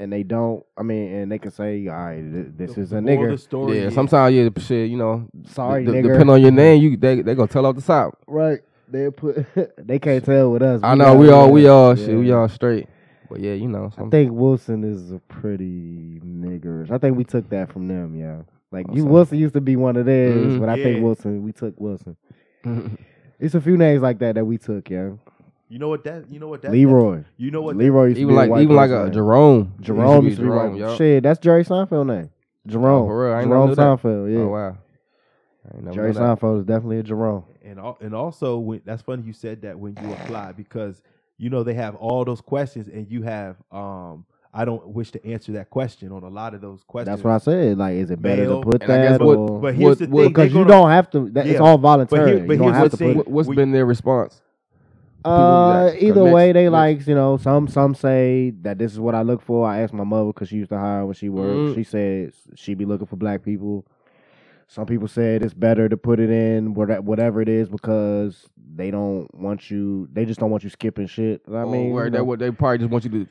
Speaker 4: and they don't, I mean, and they can say, all right, th- this
Speaker 5: The-
Speaker 4: is a
Speaker 5: moral of
Speaker 4: nigger.
Speaker 5: the story
Speaker 6: yeah,
Speaker 5: is-
Speaker 6: sometimes yeah, shit, you know.
Speaker 4: Sorry,
Speaker 6: d- d-
Speaker 4: nigger.
Speaker 6: Depending on your name, you they they gonna tell off the top.
Speaker 4: Right? They put, [laughs] they can't tell with us.
Speaker 6: I
Speaker 4: We
Speaker 6: know we all we
Speaker 4: yeah,
Speaker 6: all shit, we all straight. But yeah, you know,
Speaker 4: I think Wilson is a pretty niggerish. I think we took that from them, yeah. Like you,
Speaker 6: Awesome.
Speaker 4: Wilson used to be one of theirs,
Speaker 6: Mhm.
Speaker 4: but I
Speaker 5: Yeah.
Speaker 4: think Wilson, we took Wilson. [laughs] It's a few names like that that we took, yeah.
Speaker 5: You know what that? You know what that?
Speaker 4: Leroy.
Speaker 5: You know what?
Speaker 4: Leroy used to
Speaker 6: even
Speaker 4: be a
Speaker 6: like
Speaker 4: white
Speaker 6: even like
Speaker 4: person
Speaker 6: a
Speaker 4: name.
Speaker 6: Jerome.
Speaker 4: Jerome used to be
Speaker 6: Jerome,
Speaker 4: white.
Speaker 6: yup.
Speaker 4: Shit, that's Jerry Seinfeld name. Jerome.
Speaker 6: Oh, for real? I ain't
Speaker 4: Jerome
Speaker 6: never knew that.
Speaker 4: Seinfeld, yeah.
Speaker 6: Oh wow. I ain't never
Speaker 4: Jerry
Speaker 6: knew that.
Speaker 4: Seinfeld is definitely a Jerome.
Speaker 5: and al- and also when that's funny you said that when you apply because you know they have all those questions and you have um I don't wish to answer that question on a lot of those questions.
Speaker 4: That's what I said. Like, is it better
Speaker 5: Male.
Speaker 4: to put
Speaker 6: And I guess
Speaker 4: that
Speaker 6: what-
Speaker 4: or
Speaker 5: But here's the
Speaker 6: What- what-
Speaker 5: thing,
Speaker 4: because you
Speaker 5: gonna-
Speaker 4: don't have to. That, It's
Speaker 5: Yeah.
Speaker 4: all voluntary.
Speaker 5: here- but
Speaker 4: you don't
Speaker 5: here's
Speaker 4: have
Speaker 5: the
Speaker 4: to
Speaker 5: thing.
Speaker 4: put.
Speaker 6: What, what's
Speaker 5: We-
Speaker 6: been their response?
Speaker 4: Uh, either way, they like you know some some say that this is what I look for. I asked my mother because she used to hire when she worked.
Speaker 6: Mhm.
Speaker 4: She said she be looking for black people. Some people said it's better to put it in whatever it is because they don't want you. They just don't want you skipping shit. I
Speaker 6: Oh,
Speaker 4: mean,
Speaker 6: where
Speaker 4: you
Speaker 6: they
Speaker 4: know.
Speaker 6: they probably just want you to,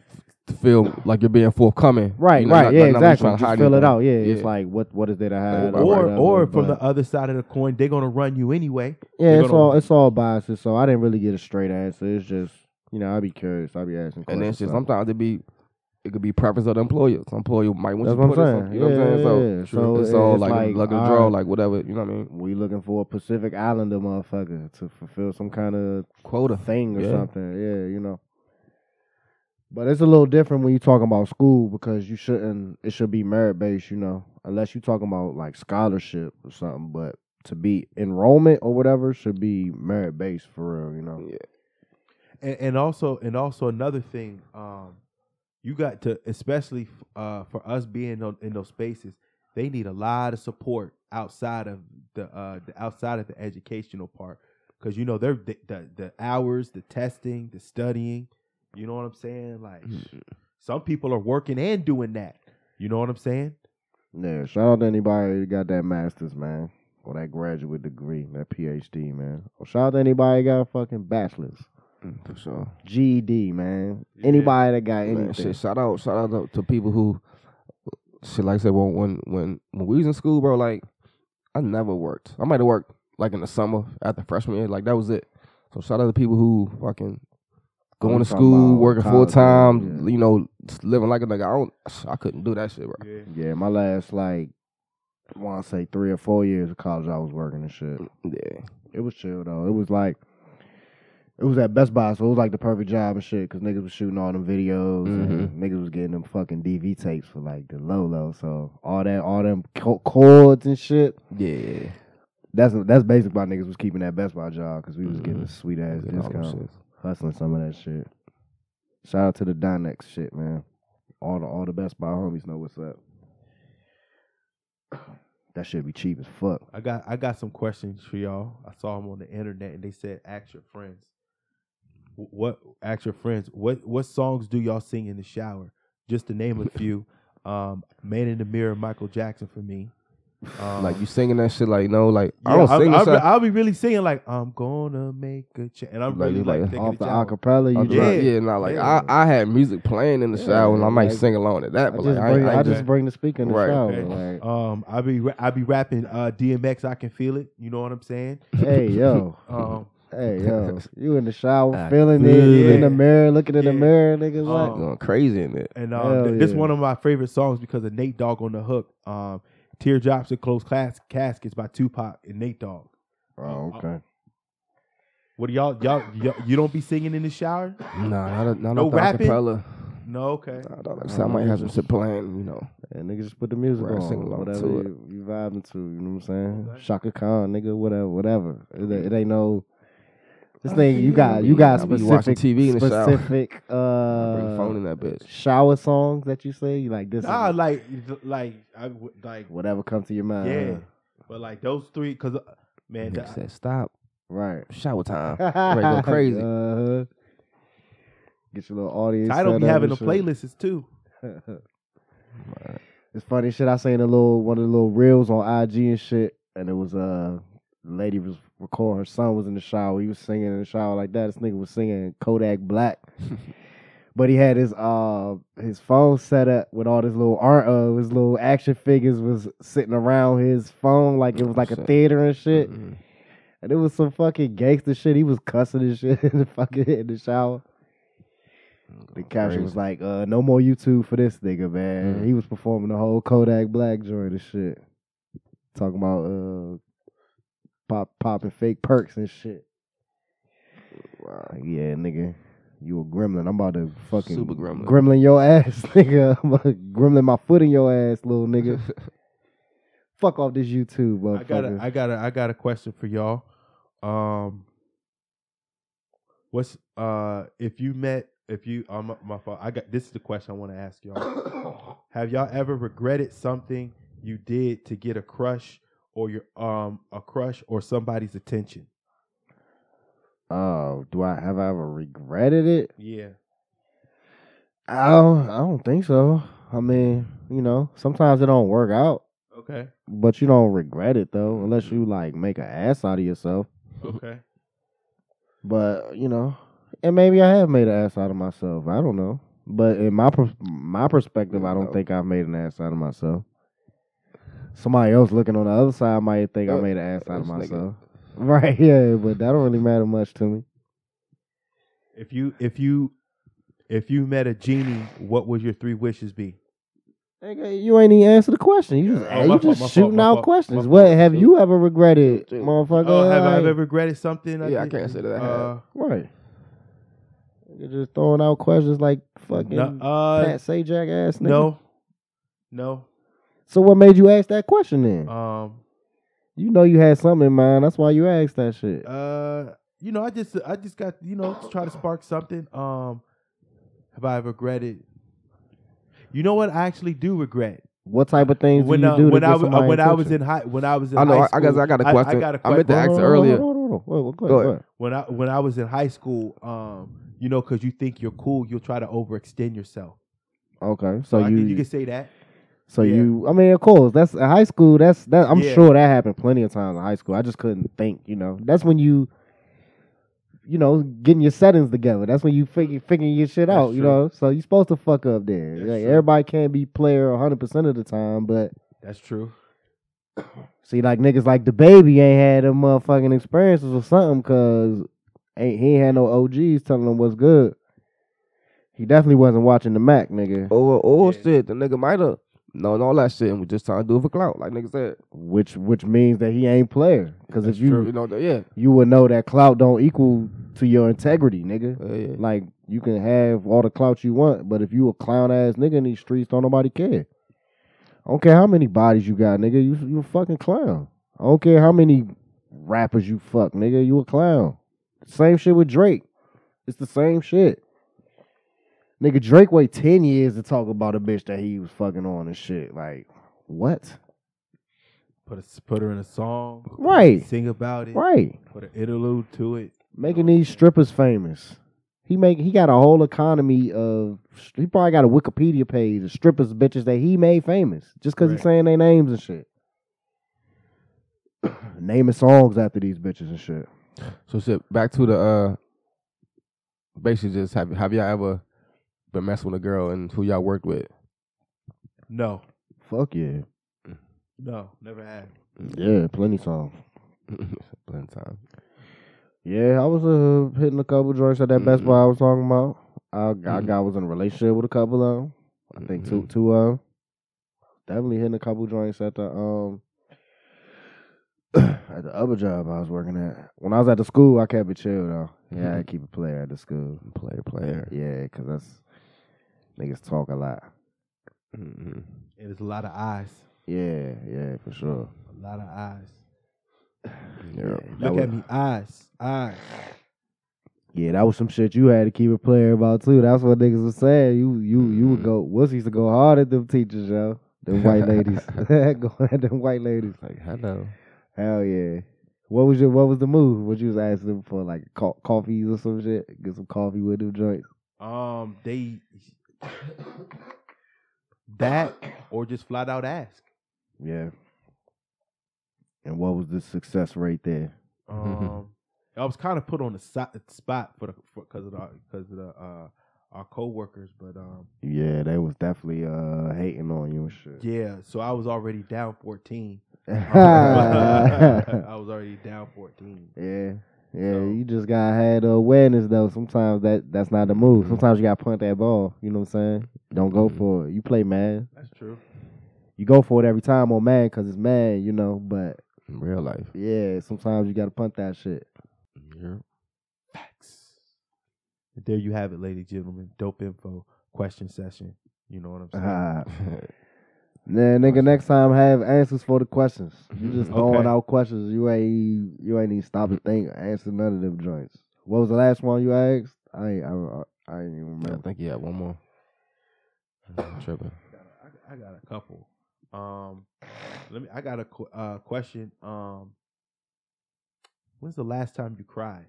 Speaker 6: to feel like you're being forthcoming.
Speaker 4: right,
Speaker 6: You know,
Speaker 4: right,
Speaker 6: not-
Speaker 4: yeah,
Speaker 6: not- not
Speaker 4: exactly.
Speaker 6: trying
Speaker 4: Just
Speaker 6: hide
Speaker 4: fill it out. Yeah, it's like what what is there to hide
Speaker 6: Right,
Speaker 5: or
Speaker 4: whatever,
Speaker 5: or from the other side of the coin, they're gonna run you anyway.
Speaker 4: yeah,
Speaker 5: they're
Speaker 4: it's
Speaker 5: gonna-
Speaker 4: all it's all biases. So I didn't really get a straight answer. It's just you know I'd be curious. I'd be asking.
Speaker 6: And then
Speaker 4: questions,
Speaker 6: shit,
Speaker 4: so.
Speaker 6: sometimes it be it could be preference of the employer. Some employer might want
Speaker 4: That's
Speaker 6: you to
Speaker 4: what
Speaker 6: put
Speaker 4: I'm
Speaker 6: it. Some, you know what I'm saying? So,
Speaker 4: Yeah, yeah, so
Speaker 6: it's all
Speaker 4: it's
Speaker 6: like,
Speaker 4: like,
Speaker 6: luck of the draw, like whatever. You know what I mean?
Speaker 4: we looking for a Pacific Islander motherfucker to fulfill some kind of
Speaker 6: Quota.
Speaker 4: thing or
Speaker 6: Yeah.
Speaker 4: something. Yeah, you know. But it's a little different when you're talking about school because you shouldn't. It should be merit based, you know, unless you're talking about like scholarship or something. But to be enrollment or whatever should be merit based for real, you know.
Speaker 6: Yeah.
Speaker 5: and, and also and also another thing um you got to especially uh for us being on, in those spaces they need a lot of support outside of the uh the outside of the educational part. Because you know they're the, the the hours the testing the studying you know what i'm saying? Like some people are working and doing that. You know what i'm saying?
Speaker 4: Yeah, shout out to anybody who got that master's, man, or that graduate degree, that PhD, man. Or shout out to anybody who got a fucking bachelor's,
Speaker 6: Mm, Mm, for sure.
Speaker 4: GED, man.
Speaker 5: Yeah.
Speaker 4: Anybody that got
Speaker 6: Man,
Speaker 4: anything.
Speaker 6: shit, shout out, shout out to, to people who, shit, like I said, when, when when when we was in school, bro, like I never worked. I might have worked like in the summer after freshman year, like that was it. So shout out to people who fucking going
Speaker 4: I'm
Speaker 6: to school, working full time,
Speaker 4: yeah.
Speaker 6: you know, living like a nigga. I don't, I couldn't do that shit, bro.
Speaker 5: yeah
Speaker 4: Yeah, my last like I want to say three or four years of college, I was working and shit.
Speaker 6: Mm, yeah,
Speaker 4: It was chill though. It was like it was at Best Buy, so it was like the perfect job and shit. Cause niggas was shooting all them videos and mm-hmm. niggas was getting them fucking DV tapes for like the low low. So all that, all them co- chords and shit.
Speaker 6: yeah.
Speaker 4: That's that's basically why niggas was keeping that Best Buy job because we was getting a sweet ass
Speaker 6: Getting all them
Speaker 4: discount,
Speaker 6: shits.
Speaker 4: hustling some of that shit. Shout out to the Dynex shit, man. All the all the Best Buy homies know what's up. [sighs] That should be cheap as fuck.
Speaker 5: I got I got some questions for y'all. I saw them on the internet and they said ask your friends. Wh- What ask your friends? What what songs do y'all sing in the shower? Just to name a [laughs] few. Um, Man in the Mirror, Michael Jackson for me. Um,
Speaker 6: Like you singing that shit, like no, like I don't
Speaker 5: I'll,
Speaker 6: sing
Speaker 5: I'll,
Speaker 6: this.
Speaker 5: be, I'll be really singing like I'm gonna make a change, and I'm
Speaker 6: Like,
Speaker 5: really like,
Speaker 6: like
Speaker 4: Off
Speaker 5: a
Speaker 4: the
Speaker 5: shower.
Speaker 4: acapella, you
Speaker 6: I
Speaker 4: just,
Speaker 5: Yeah.
Speaker 6: yeah, yeah, not like
Speaker 4: Yeah.
Speaker 6: I, I had music playing in the
Speaker 4: Yeah,
Speaker 6: shower, and I might
Speaker 4: like-
Speaker 6: sing along at that,
Speaker 4: I
Speaker 6: but
Speaker 4: just
Speaker 6: like I,
Speaker 4: bring,
Speaker 6: ain't- I
Speaker 4: I just
Speaker 6: just
Speaker 4: bring the speaker in the
Speaker 6: Right.
Speaker 4: shower.
Speaker 5: Okay.
Speaker 4: Like,
Speaker 5: Um, I be ra- I be rapping uh, DMX. I can feel it. You know what I'm saying?
Speaker 4: hey yo, [laughs]
Speaker 5: Um,
Speaker 4: hey yo, [laughs] you in the shower,
Speaker 6: I
Speaker 4: feeling
Speaker 6: feel
Speaker 4: it
Speaker 5: it.
Speaker 4: in the mirror, looking in the
Speaker 5: Yeah.
Speaker 4: mirror, niggas
Speaker 5: Um,
Speaker 4: like,
Speaker 6: going crazy in it.
Speaker 5: And um,
Speaker 4: Hell
Speaker 5: th- this
Speaker 4: yeah.
Speaker 5: one of my favorite songs because of Nate Dogg on the hook. Um, Teardrops and Closed Class- Caskets by Tupac and Nate Dogg.
Speaker 4: oh okay.
Speaker 5: What do y'all, y'all, y'all, you don't be singing in the shower?
Speaker 6: Nah, not a, not
Speaker 5: No
Speaker 6: no the
Speaker 5: rapping?
Speaker 6: acapella.
Speaker 5: No, okay.
Speaker 6: Nah, nah, like I said, I might have some shit playing, you know.
Speaker 4: Yeah, nigga, just put the music
Speaker 6: Right, sing along
Speaker 4: whatever
Speaker 6: to it.
Speaker 4: you, you vibing to. You know what I'm saying?
Speaker 5: Okay.
Speaker 4: Chaka Khan, nigga, whatever, whatever. It, it ain't no. This thing you got, you got
Speaker 6: I be watching
Speaker 4: specific,
Speaker 6: TV in the
Speaker 4: specific [laughs]
Speaker 6: Bring phone in
Speaker 4: uh,
Speaker 6: that bitch.
Speaker 4: shower songs that you say. You like this? is
Speaker 5: Nah, like, like, I would like,
Speaker 4: whatever comes to your mind.
Speaker 5: yeah.
Speaker 4: huh?
Speaker 5: But like those three, cause uh, man,
Speaker 6: Nigga
Speaker 5: the-
Speaker 6: said, "Stop,
Speaker 4: Right.
Speaker 6: shower time." [laughs] Ready to go crazy.
Speaker 4: Uh-huh. Get your little audience.
Speaker 5: Title
Speaker 4: set
Speaker 5: be
Speaker 4: up
Speaker 5: having the
Speaker 4: and shit.
Speaker 5: playlists too. [laughs]
Speaker 4: It's funny shit. I seen a little one of the little reels on IG and shit, and it was uh, lady was recording. Her son was in the shower. He was singing in the shower like that. This nigga was singing Kodak Black, [laughs] but he had his uh his phone set up with all this little art of his little action figures was sitting around his phone like it was like a theater and shit.
Speaker 6: Mhm.
Speaker 4: And it was some fucking gangster shit. He was cussing and shit [laughs] in the fucking in the shower. The caption was like, uh, no more YouTube for this nigga, man.
Speaker 6: Mm.
Speaker 4: He was performing the whole Kodak Black joint and shit. Talking about uh pop popping fake perks and shit.
Speaker 6: Wow.
Speaker 4: Yeah, nigga. You a gremlin. I'm about to fucking
Speaker 6: Super gremlin.
Speaker 4: gremlin your ass, [laughs] nigga. I'm about to gremlin my foot in your ass, little nigga. [laughs] Fuck off this YouTube, motherfucker.
Speaker 5: I got a, I got a, I got a question for y'all. Um, what's uh, if you met, if you, um, my, my fault. I got this is the question I want to ask y'all. [coughs] Have y'all ever regretted something you did to get a crush or your um a crush or somebody's attention?
Speaker 4: Oh, do I have I ever regretted it?
Speaker 5: Yeah.
Speaker 4: I don't, I don't think so. I mean, you know, sometimes it don't work out,
Speaker 5: Okay.
Speaker 4: but you don't regret it though, unless you like make an ass out of yourself.
Speaker 5: Okay.
Speaker 4: But you know, and maybe I have made an ass out of myself. I don't know, but in my per- my perspective, I don't think I've made an ass out of myself. Somebody else looking on the other side might think I
Speaker 6: Uh,
Speaker 4: made an ass out of
Speaker 6: this nigga.
Speaker 4: myself. [laughs] Right? Yeah, but that don't really matter much to me.
Speaker 5: If you if you if you met a genie, what would your three wishes be?
Speaker 4: Nigga, you ain't even answer the question. You just,
Speaker 5: Oh,
Speaker 4: you just
Speaker 5: fault, my fault,
Speaker 4: shooting out
Speaker 5: fault,
Speaker 4: questions.
Speaker 5: my
Speaker 4: What have you ever regretted,
Speaker 6: Dude.
Speaker 4: motherfucker?
Speaker 5: Oh, have I ever regretted something?
Speaker 6: Yeah, I can't say that I
Speaker 5: Uh.
Speaker 4: Right. You're just throwing out questions like fucking
Speaker 5: No, uh,
Speaker 4: Pat Sajak ass nigga.
Speaker 5: no, no.
Speaker 4: So what made you ask that question then?
Speaker 5: Um,
Speaker 4: you know you had something in mind. That's why you asked that shit.
Speaker 5: uh, you know, I just, I just got, you know, to try to spark something. Um, have I regretted? You know what? I actually do regret.
Speaker 4: What type of things
Speaker 5: when
Speaker 4: do you
Speaker 5: uh,
Speaker 4: do to
Speaker 5: when
Speaker 4: get
Speaker 5: I was
Speaker 4: somebody
Speaker 5: when I was in high when I was in
Speaker 6: I know,
Speaker 5: high
Speaker 6: I- I guess
Speaker 5: school,
Speaker 6: I got a
Speaker 5: I,
Speaker 6: question.
Speaker 5: got a
Speaker 6: I meant to
Speaker 5: question.
Speaker 6: ask
Speaker 4: Hold
Speaker 6: earlier.
Speaker 5: when I when I was in high school, um, you know, because you think you're cool, you'll try to overextend yourself.
Speaker 4: Okay,
Speaker 5: So
Speaker 4: so
Speaker 5: I
Speaker 4: you,
Speaker 5: think you can say that.
Speaker 4: So
Speaker 5: yeah.
Speaker 4: you. I mean, of course, that's in high school. That's that. I'm
Speaker 5: Yeah.
Speaker 4: sure that happened plenty of times in high school. I just couldn't think. You know, that's when you, you know, getting your settings together. That's when you figure figuring your shit
Speaker 5: That's
Speaker 4: out. You know, so you're supposed to fuck up there. Like, everybody can't be player 100 percent of the time, but
Speaker 5: That's true. [coughs]
Speaker 4: see, like niggas like DaBaby ain't had them motherfucking experiences or something, cause ain't he ain't had no OGs telling him what's good. He definitely wasn't watching the Mack, nigga.
Speaker 6: Or or
Speaker 5: Yeah.
Speaker 6: shit, the nigga might have known all that shit and was just trying to do it for clout, like nigga said.
Speaker 4: which which means that he ain't player. Because if you
Speaker 5: true.
Speaker 6: You know, that, yeah.
Speaker 4: you would know that clout don't equal to your integrity, nigga.
Speaker 6: Yeah, yeah.
Speaker 4: Like you can have all the clout you want, but if you a clown ass nigga in these streets, don't nobody care. I don't care how many bodies you got, nigga. You you a fucking clown. I don't care how many rappers you fuck, nigga. You a clown. Same shit with Drake. It's the same shit. Nigga, Drake wait ten years to talk about a bitch that he was fucking on and shit. Like, what?
Speaker 5: Put a, put her in a song.
Speaker 4: Right.
Speaker 5: Sing about it.
Speaker 4: Right.
Speaker 5: Put an interlude to it.
Speaker 4: making these strippers famous. He make he got a whole economy of he probably got a Wikipedia page of strippers bitches that he made famous just because he's saying their names and shit. [clears throat] Naming songs after these bitches and shit.
Speaker 6: So shit, back to the uh basically just have have y'all ever been messing with a girl and who y'all worked with?
Speaker 5: No,
Speaker 4: Fuck yeah,
Speaker 5: no, never had.
Speaker 4: yeah, plenty songs. [laughs]
Speaker 6: Plenty of time.
Speaker 4: Yeah, I was uh, hitting a couple joints at that Best. Buy I was talking about. I, I
Speaker 6: Mhm.
Speaker 4: got was in a relationship with a couple of them. I think two
Speaker 6: Mhm.
Speaker 4: two of 'em. Definitely hitting a couple joints at the um [clears throat] at the other job I was working at. When I was at the school, I kept it chill though. Yeah, I keep it player at the school.
Speaker 6: Player, player.
Speaker 4: Yeah, cause that's niggas talk a lot.
Speaker 6: Mm-hmm.
Speaker 5: And it's a lot of eyes.
Speaker 4: Yeah, yeah, for sure.
Speaker 5: A lot of eyes. [sighs]
Speaker 6: Yeah.
Speaker 4: that
Speaker 5: Look
Speaker 4: was-
Speaker 5: at me, eyes, eyes.
Speaker 4: Yeah, that was some shit you had to keep it player about too. That's what niggas was saying. You you you would
Speaker 6: Mhm.
Speaker 4: go Wuss used to go hard at them teachers, yo. Them white ladies. [laughs] [laughs] go at them white ladies.
Speaker 6: Like hello.
Speaker 4: Hell yeah. What was your what was the move? What you was asking them for like co- coffees or some shit? Get some coffee with them joints.
Speaker 5: Um, they that or just flat out ask.
Speaker 4: Yeah. And what was the success rate there?
Speaker 5: Um, [laughs] I was kind of put on the si- spot for the because of the because of the uh our coworkers, but um
Speaker 4: Yeah, they was definitely uh hating on you and shit.
Speaker 5: yeah, so I was already down fourteen.
Speaker 4: yeah. [laughs] [laughs]
Speaker 5: I was already down fourteen.
Speaker 4: Yeah,
Speaker 5: So-
Speaker 4: you just gotta have the awareness though. Sometimes that that's not the move.
Speaker 6: Mhm.
Speaker 4: Sometimes you gotta punt that ball. You know what I'm saying? Don't go
Speaker 6: Mhm.
Speaker 4: for it. You play man.
Speaker 5: That's true.
Speaker 4: You go for it every time on man because it's man. You know, but
Speaker 6: In real life.
Speaker 4: yeah, sometimes you gotta punt that shit.
Speaker 6: Yeah.
Speaker 5: Facts. And there you have it, ladies and gentlemen. Dope info question session. You know what I'm saying?
Speaker 4: Ah. [laughs] Nah, nigga, next time have answers for the questions. You just throwing
Speaker 5: Okay.
Speaker 4: out questions. You ain't you ain't even stop to think. Answer none of them joints. What was the last one you asked? I ain't, I, I, I ain't even
Speaker 6: I think you had one more. I'm tripping.
Speaker 5: I, I got a couple. Um, let me. I got a qu- uh, question. Um, when's the last time you cried?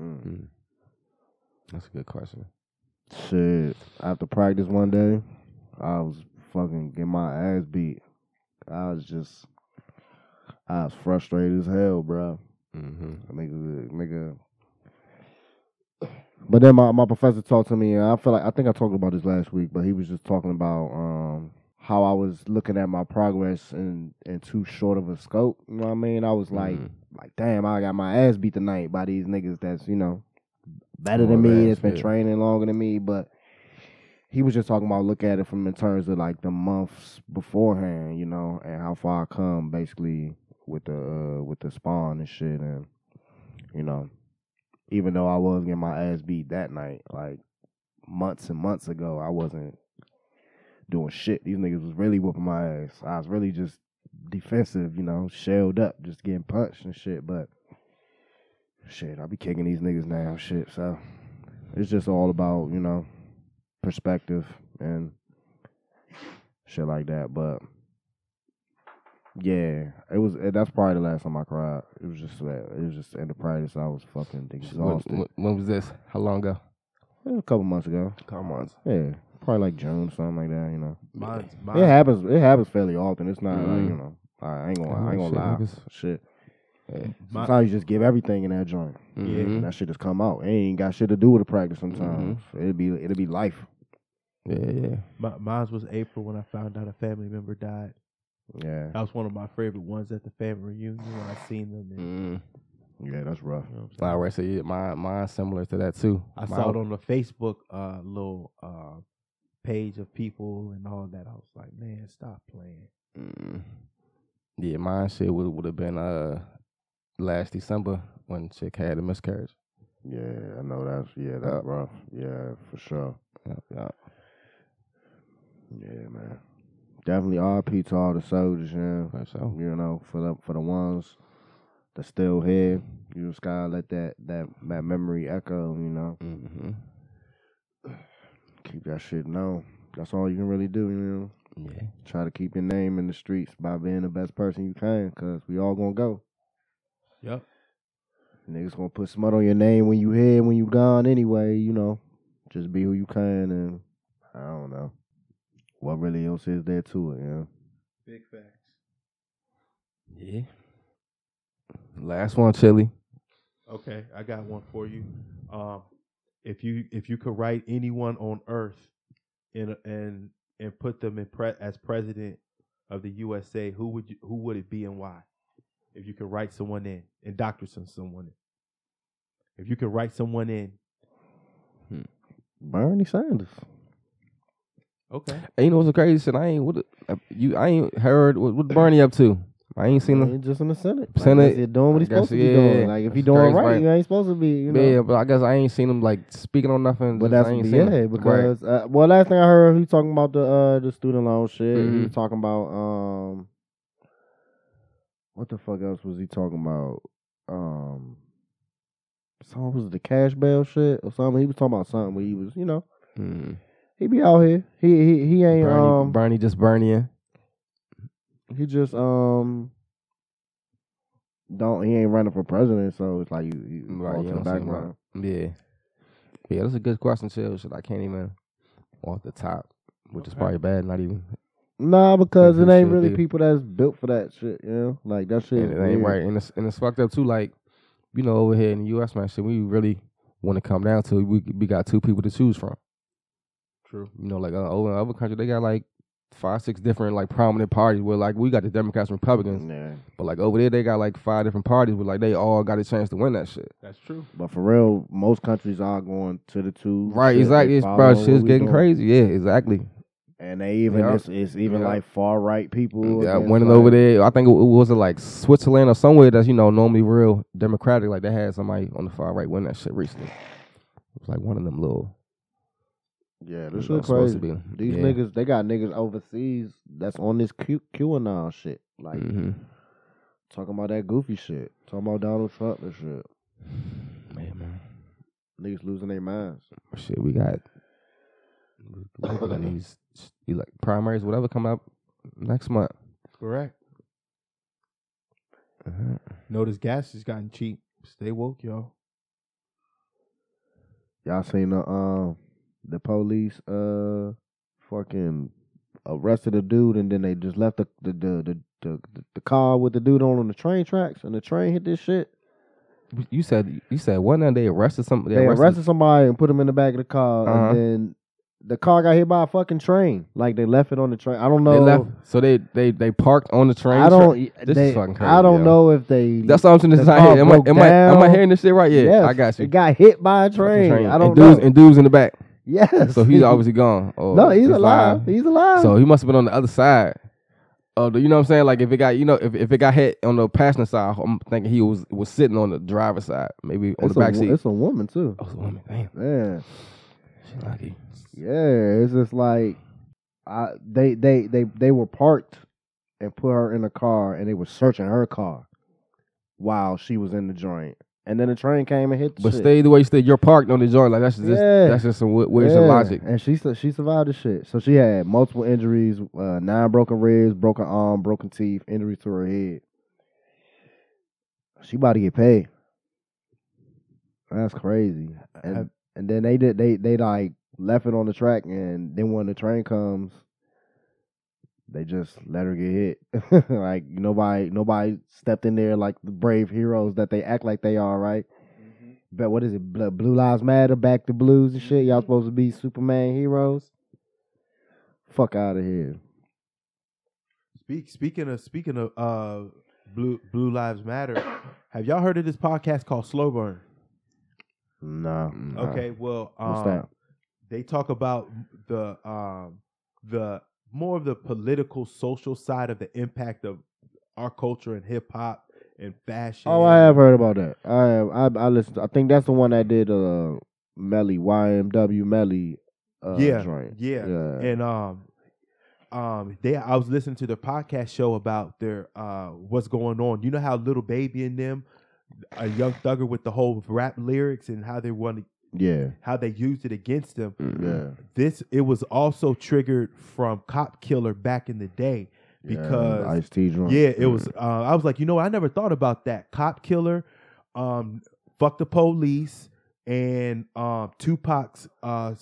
Speaker 4: Mm.
Speaker 6: Mm. That's a good question.
Speaker 4: Shit. After practice one day, I was fucking get my ass beat. I was just, I was frustrated as hell, bro.
Speaker 6: Mm-hmm.
Speaker 4: Nigga, nigga. But then my, my professor talked to me, and I feel like I think I talked about this last week, but he was just talking about um how I was looking at my progress in in too short of a scope. You know what I mean? I was like,
Speaker 6: Mhm.
Speaker 4: like, damn, I got my ass beat tonight by these niggas that's you know better
Speaker 6: More
Speaker 4: than me, that's been training longer than me, but. He was just talking about look at it from in terms of like the months beforehand, you know, and how far I come basically with the uh, with the spawn and shit, and you know, even though I was getting my ass beat that night, like months and months ago, I wasn't doing shit. These niggas was really whooping my ass. I was really just defensive, you know, shelled up, just getting punched and shit. But shit, I be kicking these niggas now, shit. So it's just all about you know perspective and shit like that. But yeah, it was. That's probably the last time I cried. It was just that. It was just in the practice. I was fucking
Speaker 6: When,
Speaker 4: exhausted.
Speaker 6: when, when was this? How long ago?
Speaker 4: A couple months ago.
Speaker 6: Come on.
Speaker 4: Yeah, probably like June, something like that. You know,
Speaker 5: Mine's,
Speaker 4: it happens. It happens fairly often. It's not like
Speaker 6: Mhm.
Speaker 4: you know. I ain't gonna.
Speaker 6: Oh,
Speaker 4: I ain't gonna
Speaker 6: shit,
Speaker 4: lie.
Speaker 6: niggas.
Speaker 4: Shit.
Speaker 6: Yeah.
Speaker 5: my-
Speaker 4: Sometimes you just give everything in that joint,
Speaker 5: Yeah.
Speaker 4: and that shit just come out. It ain't got shit to do with the practice. Sometimes it'll be. It'll be life.
Speaker 6: Yeah, yeah.
Speaker 5: my, mine was April when I found out a family member died.
Speaker 4: Yeah.
Speaker 5: That was one of my favorite ones at the family reunion when I seen them. And,
Speaker 6: Mm.
Speaker 4: Yeah, that's rough.
Speaker 5: you know what I'm saying?
Speaker 6: So yeah, mine, mine's similar to that too.
Speaker 5: I
Speaker 6: My-
Speaker 5: saw it on the Facebook uh, little uh, page of people and all that. I was like, man, stop playing.
Speaker 6: Mm. Yeah, mine shit would would have been uh last December when chick had a miscarriage.
Speaker 4: Yeah, I know that's yeah, that's
Speaker 6: Yup.
Speaker 4: rough. Yeah, for sure.
Speaker 6: Yep, yep.
Speaker 4: Yeah, man. Definitely RP to all the soldiers, yeah.
Speaker 6: For sure.
Speaker 4: You know, for the for the ones that's still here. You just gotta let that that that memory echo, you know.
Speaker 6: hmm
Speaker 4: Keep that shit known. That's all you can really do, you know.
Speaker 6: Yeah.
Speaker 4: Try to keep your name in the streets by being the best person you can, cause we all gonna go.
Speaker 5: Yep.
Speaker 4: Niggas gonna put smut on your name when you here, when you gone anyway, you know. Just be who you can and I don't know. What really else is there to it, you know?
Speaker 5: Big facts.
Speaker 6: Yeah. Last one, Chili.
Speaker 5: Okay, I got one for you. Um, if you if you could write anyone on Earth and and and put them in pre- as president of the USA, who would you who would it be and why? If you could write someone in, and indoctrinate someone in. If you could write someone in,
Speaker 4: Bernie Sanders.
Speaker 5: Okay.
Speaker 6: Hey, you know what's the crazy shit? I ain't what uh, you. I ain't heard what, what Bernie up to. I ain't seen him.
Speaker 4: He just in the Senate.
Speaker 6: Senate,
Speaker 4: Like, he's doing what he's supposed to be
Speaker 6: yeah,
Speaker 4: doing. Like if he
Speaker 6: that's
Speaker 4: doing
Speaker 6: crazy,
Speaker 4: right,
Speaker 6: right?
Speaker 4: you ain't supposed to be, you know.
Speaker 6: Yeah, but I guess I ain't seen him like speaking on nothing.
Speaker 4: But
Speaker 6: just-
Speaker 4: that's
Speaker 6: I ain't
Speaker 4: yeah,
Speaker 6: seen him.
Speaker 4: because uh, well, last thing I heard, he talking about the uh the student loan shit. He
Speaker 6: Mhm.
Speaker 4: was talking about um, what the fuck else was he talking about? Um, some was the cash bail shit or something. He was talking about something where he was, you know,
Speaker 6: Mm.
Speaker 4: He be out here. He he he ain't
Speaker 6: Bernie,
Speaker 4: um
Speaker 6: Bernie just Bernieing.
Speaker 4: he just um. Don't he ain't running for president, so it's like you, you
Speaker 6: Right, you
Speaker 4: the background.
Speaker 6: Yeah, yeah, that's a good question, too. Shit, I can't even off the top, which is probably bad. Not even,
Speaker 4: Nah, because it ain't really people that's built for that shit. You know, like that shit.
Speaker 6: and it ain't
Speaker 4: weird.
Speaker 6: right, and it's and it's fucked up too. Like, you know, over here in the U.S., man, shit, we really want to come down to we we got two people to choose from.
Speaker 5: True.
Speaker 6: You know, like uh, over in other countries, they got like five, six different like prominent parties. Where like we got the Democrats and Republicans,
Speaker 4: Yeah,
Speaker 6: but like over there, they got like five different parties. Where like they all got a chance to win that shit.
Speaker 5: That's true.
Speaker 4: but for real, most countries are going to the two.
Speaker 6: Right,
Speaker 4: shit.
Speaker 6: exactly. It's, bro, shit's getting
Speaker 4: doing.
Speaker 6: crazy. Yeah, exactly.
Speaker 4: and they even
Speaker 6: Yeah.
Speaker 4: it's, it's even
Speaker 6: Yeah.
Speaker 4: like far right people.
Speaker 6: Yeah, winning
Speaker 4: like-
Speaker 6: over there. I think it, it was it like Switzerland or somewhere that's you know normally real democratic. Like they had somebody on the far right win that shit recently. It was like one of them little.
Speaker 4: Yeah, this
Speaker 6: was
Speaker 4: shit
Speaker 6: supposed
Speaker 4: crazy.
Speaker 6: to be.
Speaker 4: These
Speaker 6: yeah.
Speaker 4: niggas, they got niggas overseas that's on this Q QAnon shit, like
Speaker 6: hmm
Speaker 4: talking about that goofy shit, talking about Donald Trump and shit. [sighs]
Speaker 6: Man, man,
Speaker 4: Niggas losing their minds.
Speaker 6: shit. We got [laughs] we got these like primaries, whatever, come up next month.
Speaker 5: Correct.
Speaker 6: Uh-huh.
Speaker 5: Notice gas has gotten cheap. Stay woke, y'all.
Speaker 4: Y'all seen the um the police uh fucking arrested a dude and then they just left the the the the, the, the car with the dude on on the train tracks and the train hit this shit.
Speaker 6: You said you said one night they arrested somebody.
Speaker 4: They arrested somebody and put him in the back of the car
Speaker 6: Uh-huh.
Speaker 4: and then the car got hit by a fucking train. Like they left it on the train. I don't know.
Speaker 6: They left, so they they they parked on the train.
Speaker 4: I don't.
Speaker 6: This
Speaker 4: they,
Speaker 6: is fucking crazy.
Speaker 4: I don't
Speaker 6: yo.
Speaker 4: know if they.
Speaker 6: That's what I'm saying. This out here. Am I, am, I, am I hearing this shit right? Yeah,
Speaker 4: Yes,
Speaker 6: I got you.
Speaker 4: It got hit by a
Speaker 6: Fucking
Speaker 4: train. I don't
Speaker 6: and
Speaker 4: know.
Speaker 6: and dudes in the back.
Speaker 4: Yes.
Speaker 6: So he's obviously gone. Or
Speaker 4: no, he's alive. He's alive.
Speaker 6: So he must have been on the other side Oh, you know what I'm saying? Like if it got, you know, if, if it got hit on the passenger side, I'm thinking he was was sitting on the driver's side, maybe on
Speaker 4: It's
Speaker 6: the back
Speaker 4: wo-
Speaker 6: seat.
Speaker 4: it's a woman too.
Speaker 6: oh, it's a woman. Damn,
Speaker 4: Yeah,
Speaker 6: she lucky.
Speaker 4: yeah. It's just like I they they they they were parked and put her in a car and they were searching her car while she was in the joint. And then the train came and hit the
Speaker 6: But
Speaker 4: shit.
Speaker 6: stay the way you stay. You're parked on the joint. Like that's just
Speaker 4: Yeah.
Speaker 6: that's just some weird, weird
Speaker 4: Yeah,
Speaker 6: logic.
Speaker 4: And she su- she survived the shit. So she had multiple injuries, uh, nine broken ribs, broken arm, broken teeth, injuries to her head. She about to get paid. That's crazy. And and then they did they they like left it on the track and then when the train comes, they just let her get hit. [laughs] like nobody nobody stepped in there like the brave heroes that they act like they are, right? But what is it? Blue Lives Matter, Back to Blues and shit. Y'all supposed to be Superman heroes? Fuck out of here.
Speaker 5: Speak, speaking of speaking of uh, blue Blue Lives Matter, [coughs] have y'all heard of this podcast called Slow Burn?
Speaker 4: No.
Speaker 5: Okay, well,
Speaker 4: What's
Speaker 5: um,
Speaker 4: that?
Speaker 5: they talk about the um, the more of the political, social side of the impact of our culture and hip hop and fashion.
Speaker 4: Oh, I have heard about that. I have. I I listened. To, I think that's the one that did uh Melly YNW Melly. Uh,
Speaker 5: yeah, yeah,
Speaker 4: Yeah.
Speaker 5: and um, um, they I was listening to their podcast show about their uh what's going on. You know how little baby in them, a young thugger with the whole rap lyrics and how they want to
Speaker 4: Yeah.
Speaker 5: how they used it against them.
Speaker 4: Yeah.
Speaker 5: This it was also triggered from Cop Killer back in the day because
Speaker 4: Ice T joint.
Speaker 5: yeah, it was. Uh, I was like, you know, I never thought about that. Cop Killer, um, fuck the police, and um, Tupac's uh,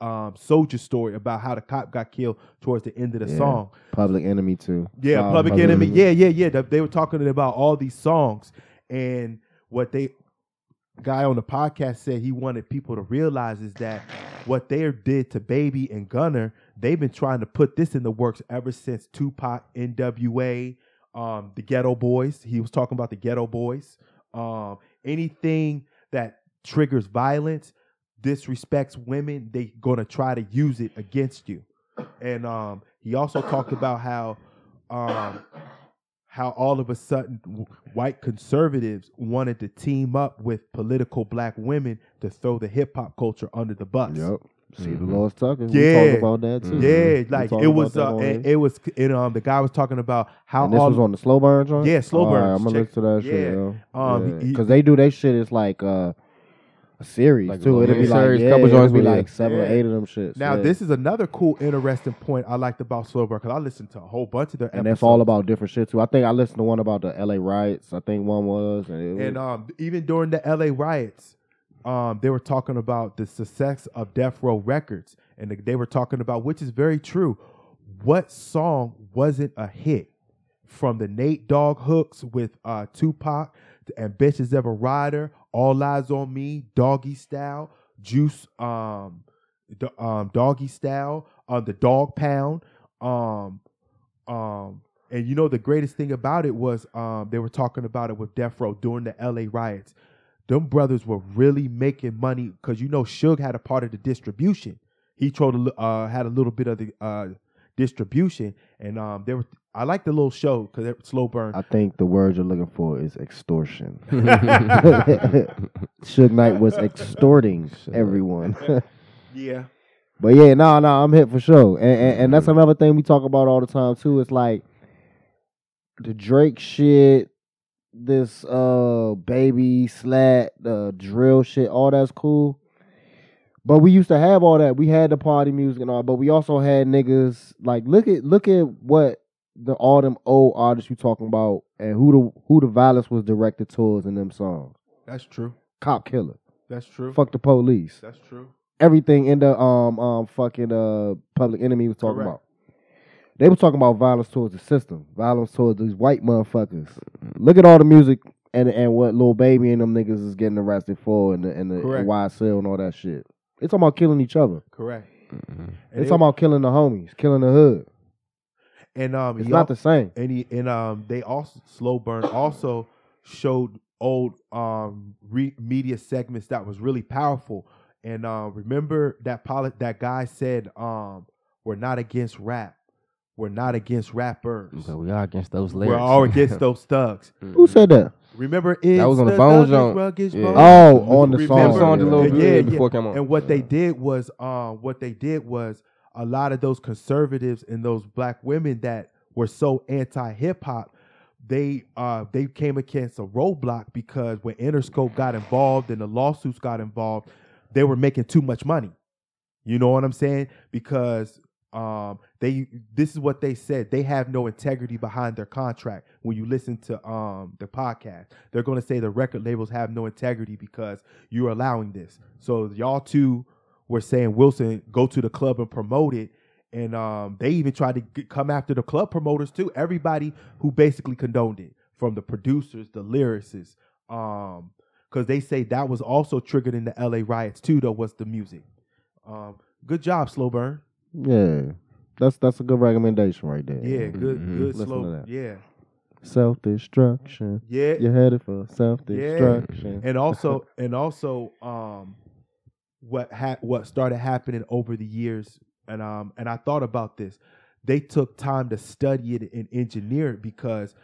Speaker 5: um, soldier story about how the cop got killed towards the end of the
Speaker 4: Yeah.
Speaker 5: song.
Speaker 4: Public Enemy too.
Speaker 5: Yeah, Public Enemy. Yeah, yeah, yeah. They- They were talking about all these songs, and what they guy on the podcast said he wanted people to realize is that what they did to Baby and Gunna, they've been trying to put this in the works ever since Tupac, N.W.A., um, the Geto Boys. He was talking about the Geto Boys. Um, anything that triggers violence, disrespects women, they gonna try to use it against you. And um, he also talked about how um, how all of a sudden w- white conservatives wanted to team up with political black women to throw the hip hop culture under the bus.
Speaker 4: Yep. See the
Speaker 6: Mhm.
Speaker 4: Lost Tucker. We
Speaker 5: Yeah.
Speaker 4: talked about that too.
Speaker 5: Yeah,
Speaker 4: We
Speaker 5: like it was. Uh,
Speaker 4: on
Speaker 5: it, was. It, um, the guy was talking about how
Speaker 4: And this
Speaker 5: all
Speaker 4: was on the slow burn joint.
Speaker 5: Yeah, Slow
Speaker 4: All right,
Speaker 5: Burns.
Speaker 4: I'm gonna
Speaker 5: Check-
Speaker 4: listen to that shit.
Speaker 5: yeah.
Speaker 4: Yo.
Speaker 5: Um, he-
Speaker 4: because they do their shit. It's like uh, a series
Speaker 6: Like
Speaker 4: too. It'll be
Speaker 6: little
Speaker 4: like
Speaker 6: series,
Speaker 4: yeah,
Speaker 6: couple
Speaker 4: it'll
Speaker 6: joints
Speaker 4: be
Speaker 6: with it.
Speaker 4: like seven or eight of them shits.
Speaker 5: Now,
Speaker 4: yeah.
Speaker 5: this is another cool, interesting point I liked about Slow Burn because I listened to a whole bunch of their
Speaker 4: and that's all about different shit too. I think I listened to one about the L.A. riots. I think one was, and, it was,
Speaker 5: And um, even during the LA riots, um, they were talking about the success of Death Row Records, and they were talking about, which is very true. What song wasn't a hit? From the Nate Dogg hooks with uh, Tupac, to Ambitious Ever Rider, All Eyez on Me, Doggy Style, Juice, um, the, um, Doggy Style, uh, the Dog Pound, um, um, and you know the greatest thing about it was um, they were talking about it with Death Row during the LA riots. Them brothers were really making money because you know Suge had a part of the distribution. He told uh, had a little bit of the uh, distribution, and um, they were. I like the little show because it's slow burn.
Speaker 4: I think the word you're looking for is extortion. [laughs] [laughs] Suge Knight was [laughs] extorting everyone.
Speaker 5: yeah,
Speaker 4: But yeah, no, no, I'm hit for sure, and, and and that's another thing we talk about all the time too. It's like the Drake shit, this uh baby slat, the drill shit, all that's cool. But we used to have all that. We had the party music and all, but we also had niggas like look at look at what the all them old artists you talking about and who the who the violence was directed towards in them songs.
Speaker 5: that's true.
Speaker 4: Cop killer,
Speaker 5: That's true.
Speaker 4: fuck the police
Speaker 5: That's true.
Speaker 4: everything in the um um fucking uh public enemy was talking
Speaker 5: Correct.
Speaker 4: about. They were talking about violence towards the system, violence towards these white motherfuckers. Look at all the music and and what little baby and them niggas is getting arrested for and the and the
Speaker 5: Correct.
Speaker 4: YSL and all that shit. It's talking about killing each other.
Speaker 5: Correct.
Speaker 6: Mhm.
Speaker 4: They
Speaker 5: And,
Speaker 4: talking about killing the homies, killing the hood.
Speaker 5: And um,
Speaker 4: It's not the same.
Speaker 5: and he, and um they also slow burn also showed old um re- media segments that was really powerful and uh remember that pilot that guy said um we're not against rap we're not against rappers.
Speaker 6: But we are against those lyrics.
Speaker 5: We're all against those thugs. [laughs]
Speaker 4: Who said that?
Speaker 5: Remember, it's
Speaker 6: was on the
Speaker 5: the
Speaker 6: Bone
Speaker 5: thuggish,
Speaker 6: Yeah.
Speaker 4: Oh, on the
Speaker 5: Remember-
Speaker 4: song.
Speaker 6: That song did a little
Speaker 4: yeah.
Speaker 6: bit
Speaker 5: Yeah, yeah.
Speaker 6: before it came on.
Speaker 5: And what they did was, um, what they did was a lot of those conservatives and those black women that were so anti hip hop, they uh they came against a roadblock because when Interscope got involved and the lawsuits got involved, they were making too much money. You know what I'm saying? Because um they this is what they said. They have no integrity behind their contract. When you listen to um the podcast, they're gonna say the record labels have no integrity because you're allowing this. So y'all two were saying Wilson go to the club and promote it. And um, they even tried to get, come after the club promoters too. Everybody who basically condoned it, from the producers, the lyricists, um, because they say that was also triggered in the L.A. riots too. Though was the music. Um, good job, Slow Burn.
Speaker 4: Yeah. That's that's a good recommendation right there.
Speaker 5: Yeah, good,
Speaker 6: Mhm.
Speaker 5: good
Speaker 4: Listen
Speaker 5: slow. Yeah,
Speaker 4: Self destruction.
Speaker 5: yeah,
Speaker 4: You're headed for self destruction.
Speaker 5: and also and also um what ha- what started happening over the years. And um and I thought about this. They took time to study it and engineer it because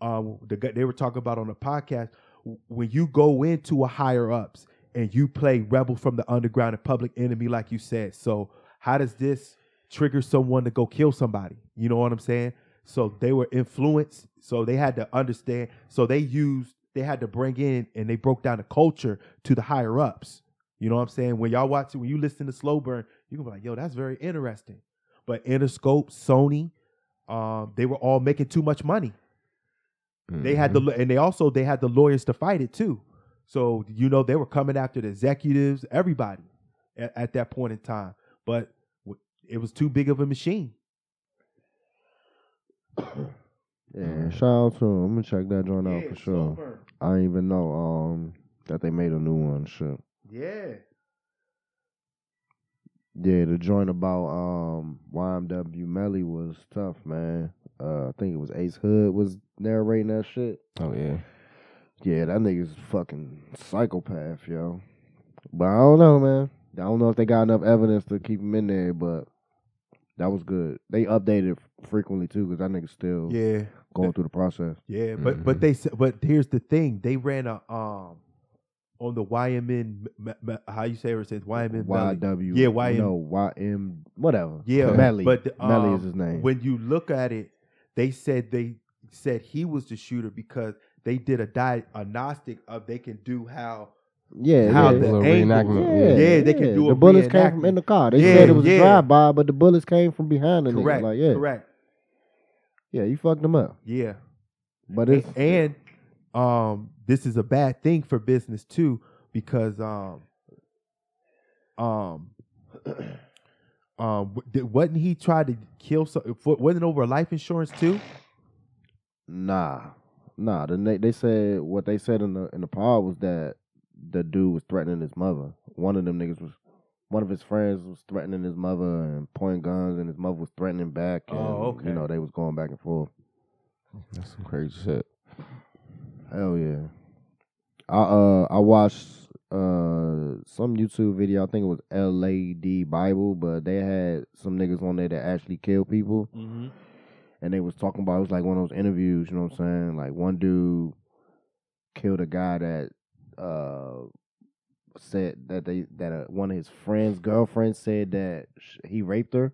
Speaker 5: um the they were talking about on the podcast when you go into a higher ups and you play rebel from the underground and public enemy like you said so how does this trigger someone to go kill somebody? You know what i'm saying? So they were influenced so they had to understand so they used they had to bring in and they broke down the culture to the higher ups you know what i'm saying when y'all watch it when you listen to slow burn you can be like yo that's very interesting but interscope sony um, they were all making too much money they had the
Speaker 6: Mm-hmm.
Speaker 5: and they also they had the lawyers to fight it too. So you know they were coming after the executives, everybody at, at that point in time. But it was too big of a machine. [coughs]
Speaker 4: Yeah, shout out to him. I'm gonna check that joint out for sure. I didn't even know um that they made a new one. Shit.
Speaker 5: Yeah.
Speaker 4: Yeah, the joint about um YNW Melly was tough, man. Uh, I think it was Ace Hood was narrating that shit.
Speaker 6: Oh yeah.
Speaker 4: Yeah, that nigga's fucking psychopath, yo. But I don't know, man. I don't know if they got enough evidence to keep him in there, but that was good. They updated frequently too, because that nigga's still
Speaker 5: Yeah.
Speaker 4: going through the process.
Speaker 5: Yeah. But
Speaker 6: Mhm.
Speaker 5: but they said but here's the thing. They ran a um on the YMN m- m- how you say it says YMN Melly.
Speaker 4: YW.
Speaker 5: Yeah, YM.
Speaker 4: No, YM. Whatever.
Speaker 5: Yeah,
Speaker 4: Melly.
Speaker 5: But the,
Speaker 4: Melly
Speaker 5: um,
Speaker 4: is his name.
Speaker 5: When you look at it, they said they said he was the shooter because they did a diagnostic of they can do how
Speaker 4: yeah,
Speaker 5: how
Speaker 4: yeah.
Speaker 5: the angle-
Speaker 6: reenactment,
Speaker 5: Yeah, they can do
Speaker 4: The
Speaker 5: a
Speaker 4: bullets came from in the car. They
Speaker 5: Yeah,
Speaker 4: said it was
Speaker 5: yeah.
Speaker 4: a drive by, but the bullets came from behind the nigga.
Speaker 5: correct,
Speaker 4: Like, yeah,
Speaker 5: correct,
Speaker 4: yeah, you fucked them up.
Speaker 5: yeah.
Speaker 4: But it's
Speaker 5: and um, this is a bad thing for business too because um, um, [clears throat] um, wasn't he trying to kill? So, wasn't it over life insurance too?
Speaker 4: Nah, nah. The they, they said what they said in the in the pod was that the dude was threatening his mother. One of them niggas was one of his friends was threatening his mother and pointing guns, and his mother was threatening back. And,
Speaker 5: Oh, okay.
Speaker 4: You know they was going back and forth.
Speaker 6: That's some crazy shit.
Speaker 4: Hell yeah. I uh I watched uh some YouTube video. I think it was LAD Bible, but they had some niggas on there that actually kill people.
Speaker 5: Mm-hmm.
Speaker 4: and they was talking about it was like one of those interviews, you know what I'm saying? Like one dude killed a guy that uh said that they that uh, one of his friends' girlfriends said that sh- he raped her,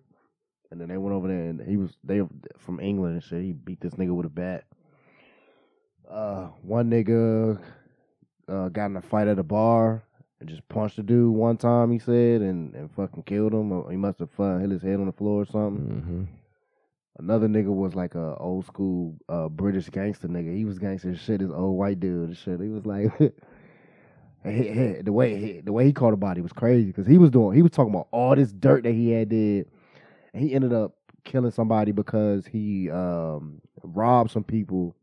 Speaker 4: and then they went over there and he was they from England and shit. He beat this nigga with a bat. Uh, one nigga uh, got in a fight at a bar and just punched a dude one time. He said and and fucking killed him. He must have uh, hit his head on the floor or something.
Speaker 6: Mm-hmm.
Speaker 4: Another nigga was like a old school uh, British gangster nigga. He was gangster shit. This old white dude and shit. He was like, [laughs] he- he- the way he, the way he caught a body was crazy because he was doing he was talking about all this dirt that he had did, and he ended up killing somebody because he um, robbed some people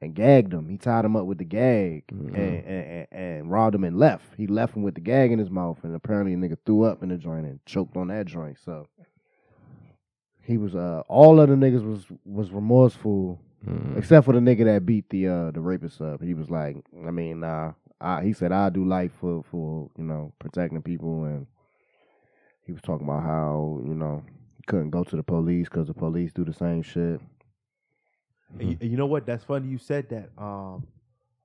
Speaker 4: and gagged him. He tied him up with the gag
Speaker 6: Mhm.
Speaker 4: and, and, and, and robbed him and left. He left him with the gag in his mouth, and apparently a nigga threw up in the joint and choked on that joint. So he was uh all of the niggas was was remorseful
Speaker 6: Mm-hmm.
Speaker 4: except for the nigga that beat the uh the rapist up. He was like, I mean, nah. I, he said I do life for for you know protecting people, and he was talking about how you know couldn't go to the police because the police do the same shit.
Speaker 5: And you, and you know what? That's funny you said that. Um,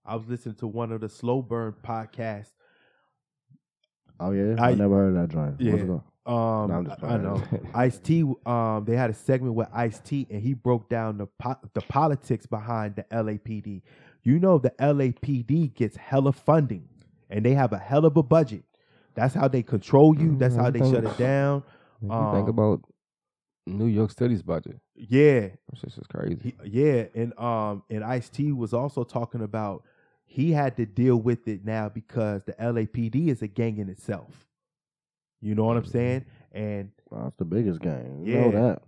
Speaker 5: I was listening to one of the Slow Burn podcasts.
Speaker 4: Oh yeah, I,
Speaker 5: I-
Speaker 4: never heard of that joint. What's
Speaker 5: Yeah. Um,
Speaker 4: No,
Speaker 5: I I know [laughs] Ice T. Um, they had a segment with Ice T, and he broke down the po- the politics behind the LAPD. You know, the LAPD gets hella funding, and they have a hell of a budget. That's how they control you. That's how they shut it down. Um,
Speaker 6: think about New York City's budget.
Speaker 5: Yeah,
Speaker 6: It's just crazy.
Speaker 5: He, yeah, and um, and Ice T was also talking about he had to deal with it now because the LAPD is a gang in itself. You know what I'm saying? And
Speaker 4: Well, that's the biggest gang. You
Speaker 5: Yeah.
Speaker 4: know that.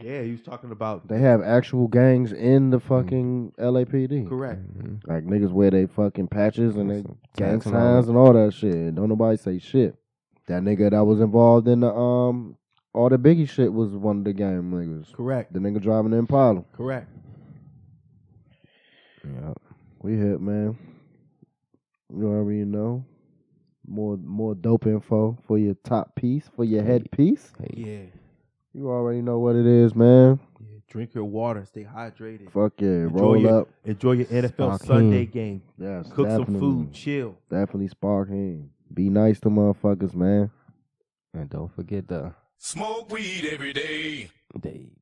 Speaker 5: yeah, he was talking about
Speaker 4: They have actual gangs in the fucking LAPD.
Speaker 5: correct.
Speaker 6: Mhm.
Speaker 4: Like niggas wear they fucking patches and they gang
Speaker 6: tags and all
Speaker 4: signs and all that shit. Don't nobody say shit. That nigga that was involved in the um all the Biggie shit was one of the game niggas.
Speaker 5: Correct.
Speaker 4: The nigga driving the Impala.
Speaker 5: Correct.
Speaker 6: Yeah.
Speaker 4: We hit man. You already know. More more dope info for your top piece, for your headpiece.
Speaker 6: Hey,
Speaker 5: Yeah.
Speaker 4: You already know what it is, man.
Speaker 5: Yeah. Drink your water. Stay hydrated.
Speaker 4: Fuck yeah,
Speaker 5: Enjoy
Speaker 4: roll
Speaker 5: your-
Speaker 4: up.
Speaker 5: Enjoy your NFL
Speaker 6: Spark
Speaker 5: Sunday
Speaker 6: him.
Speaker 5: game.
Speaker 4: Yes,
Speaker 5: Cook some food. Chill.
Speaker 4: Definitely spark him. Be nice to motherfuckers, man.
Speaker 6: And don't forget the
Speaker 2: Smoke weed every day.
Speaker 6: day.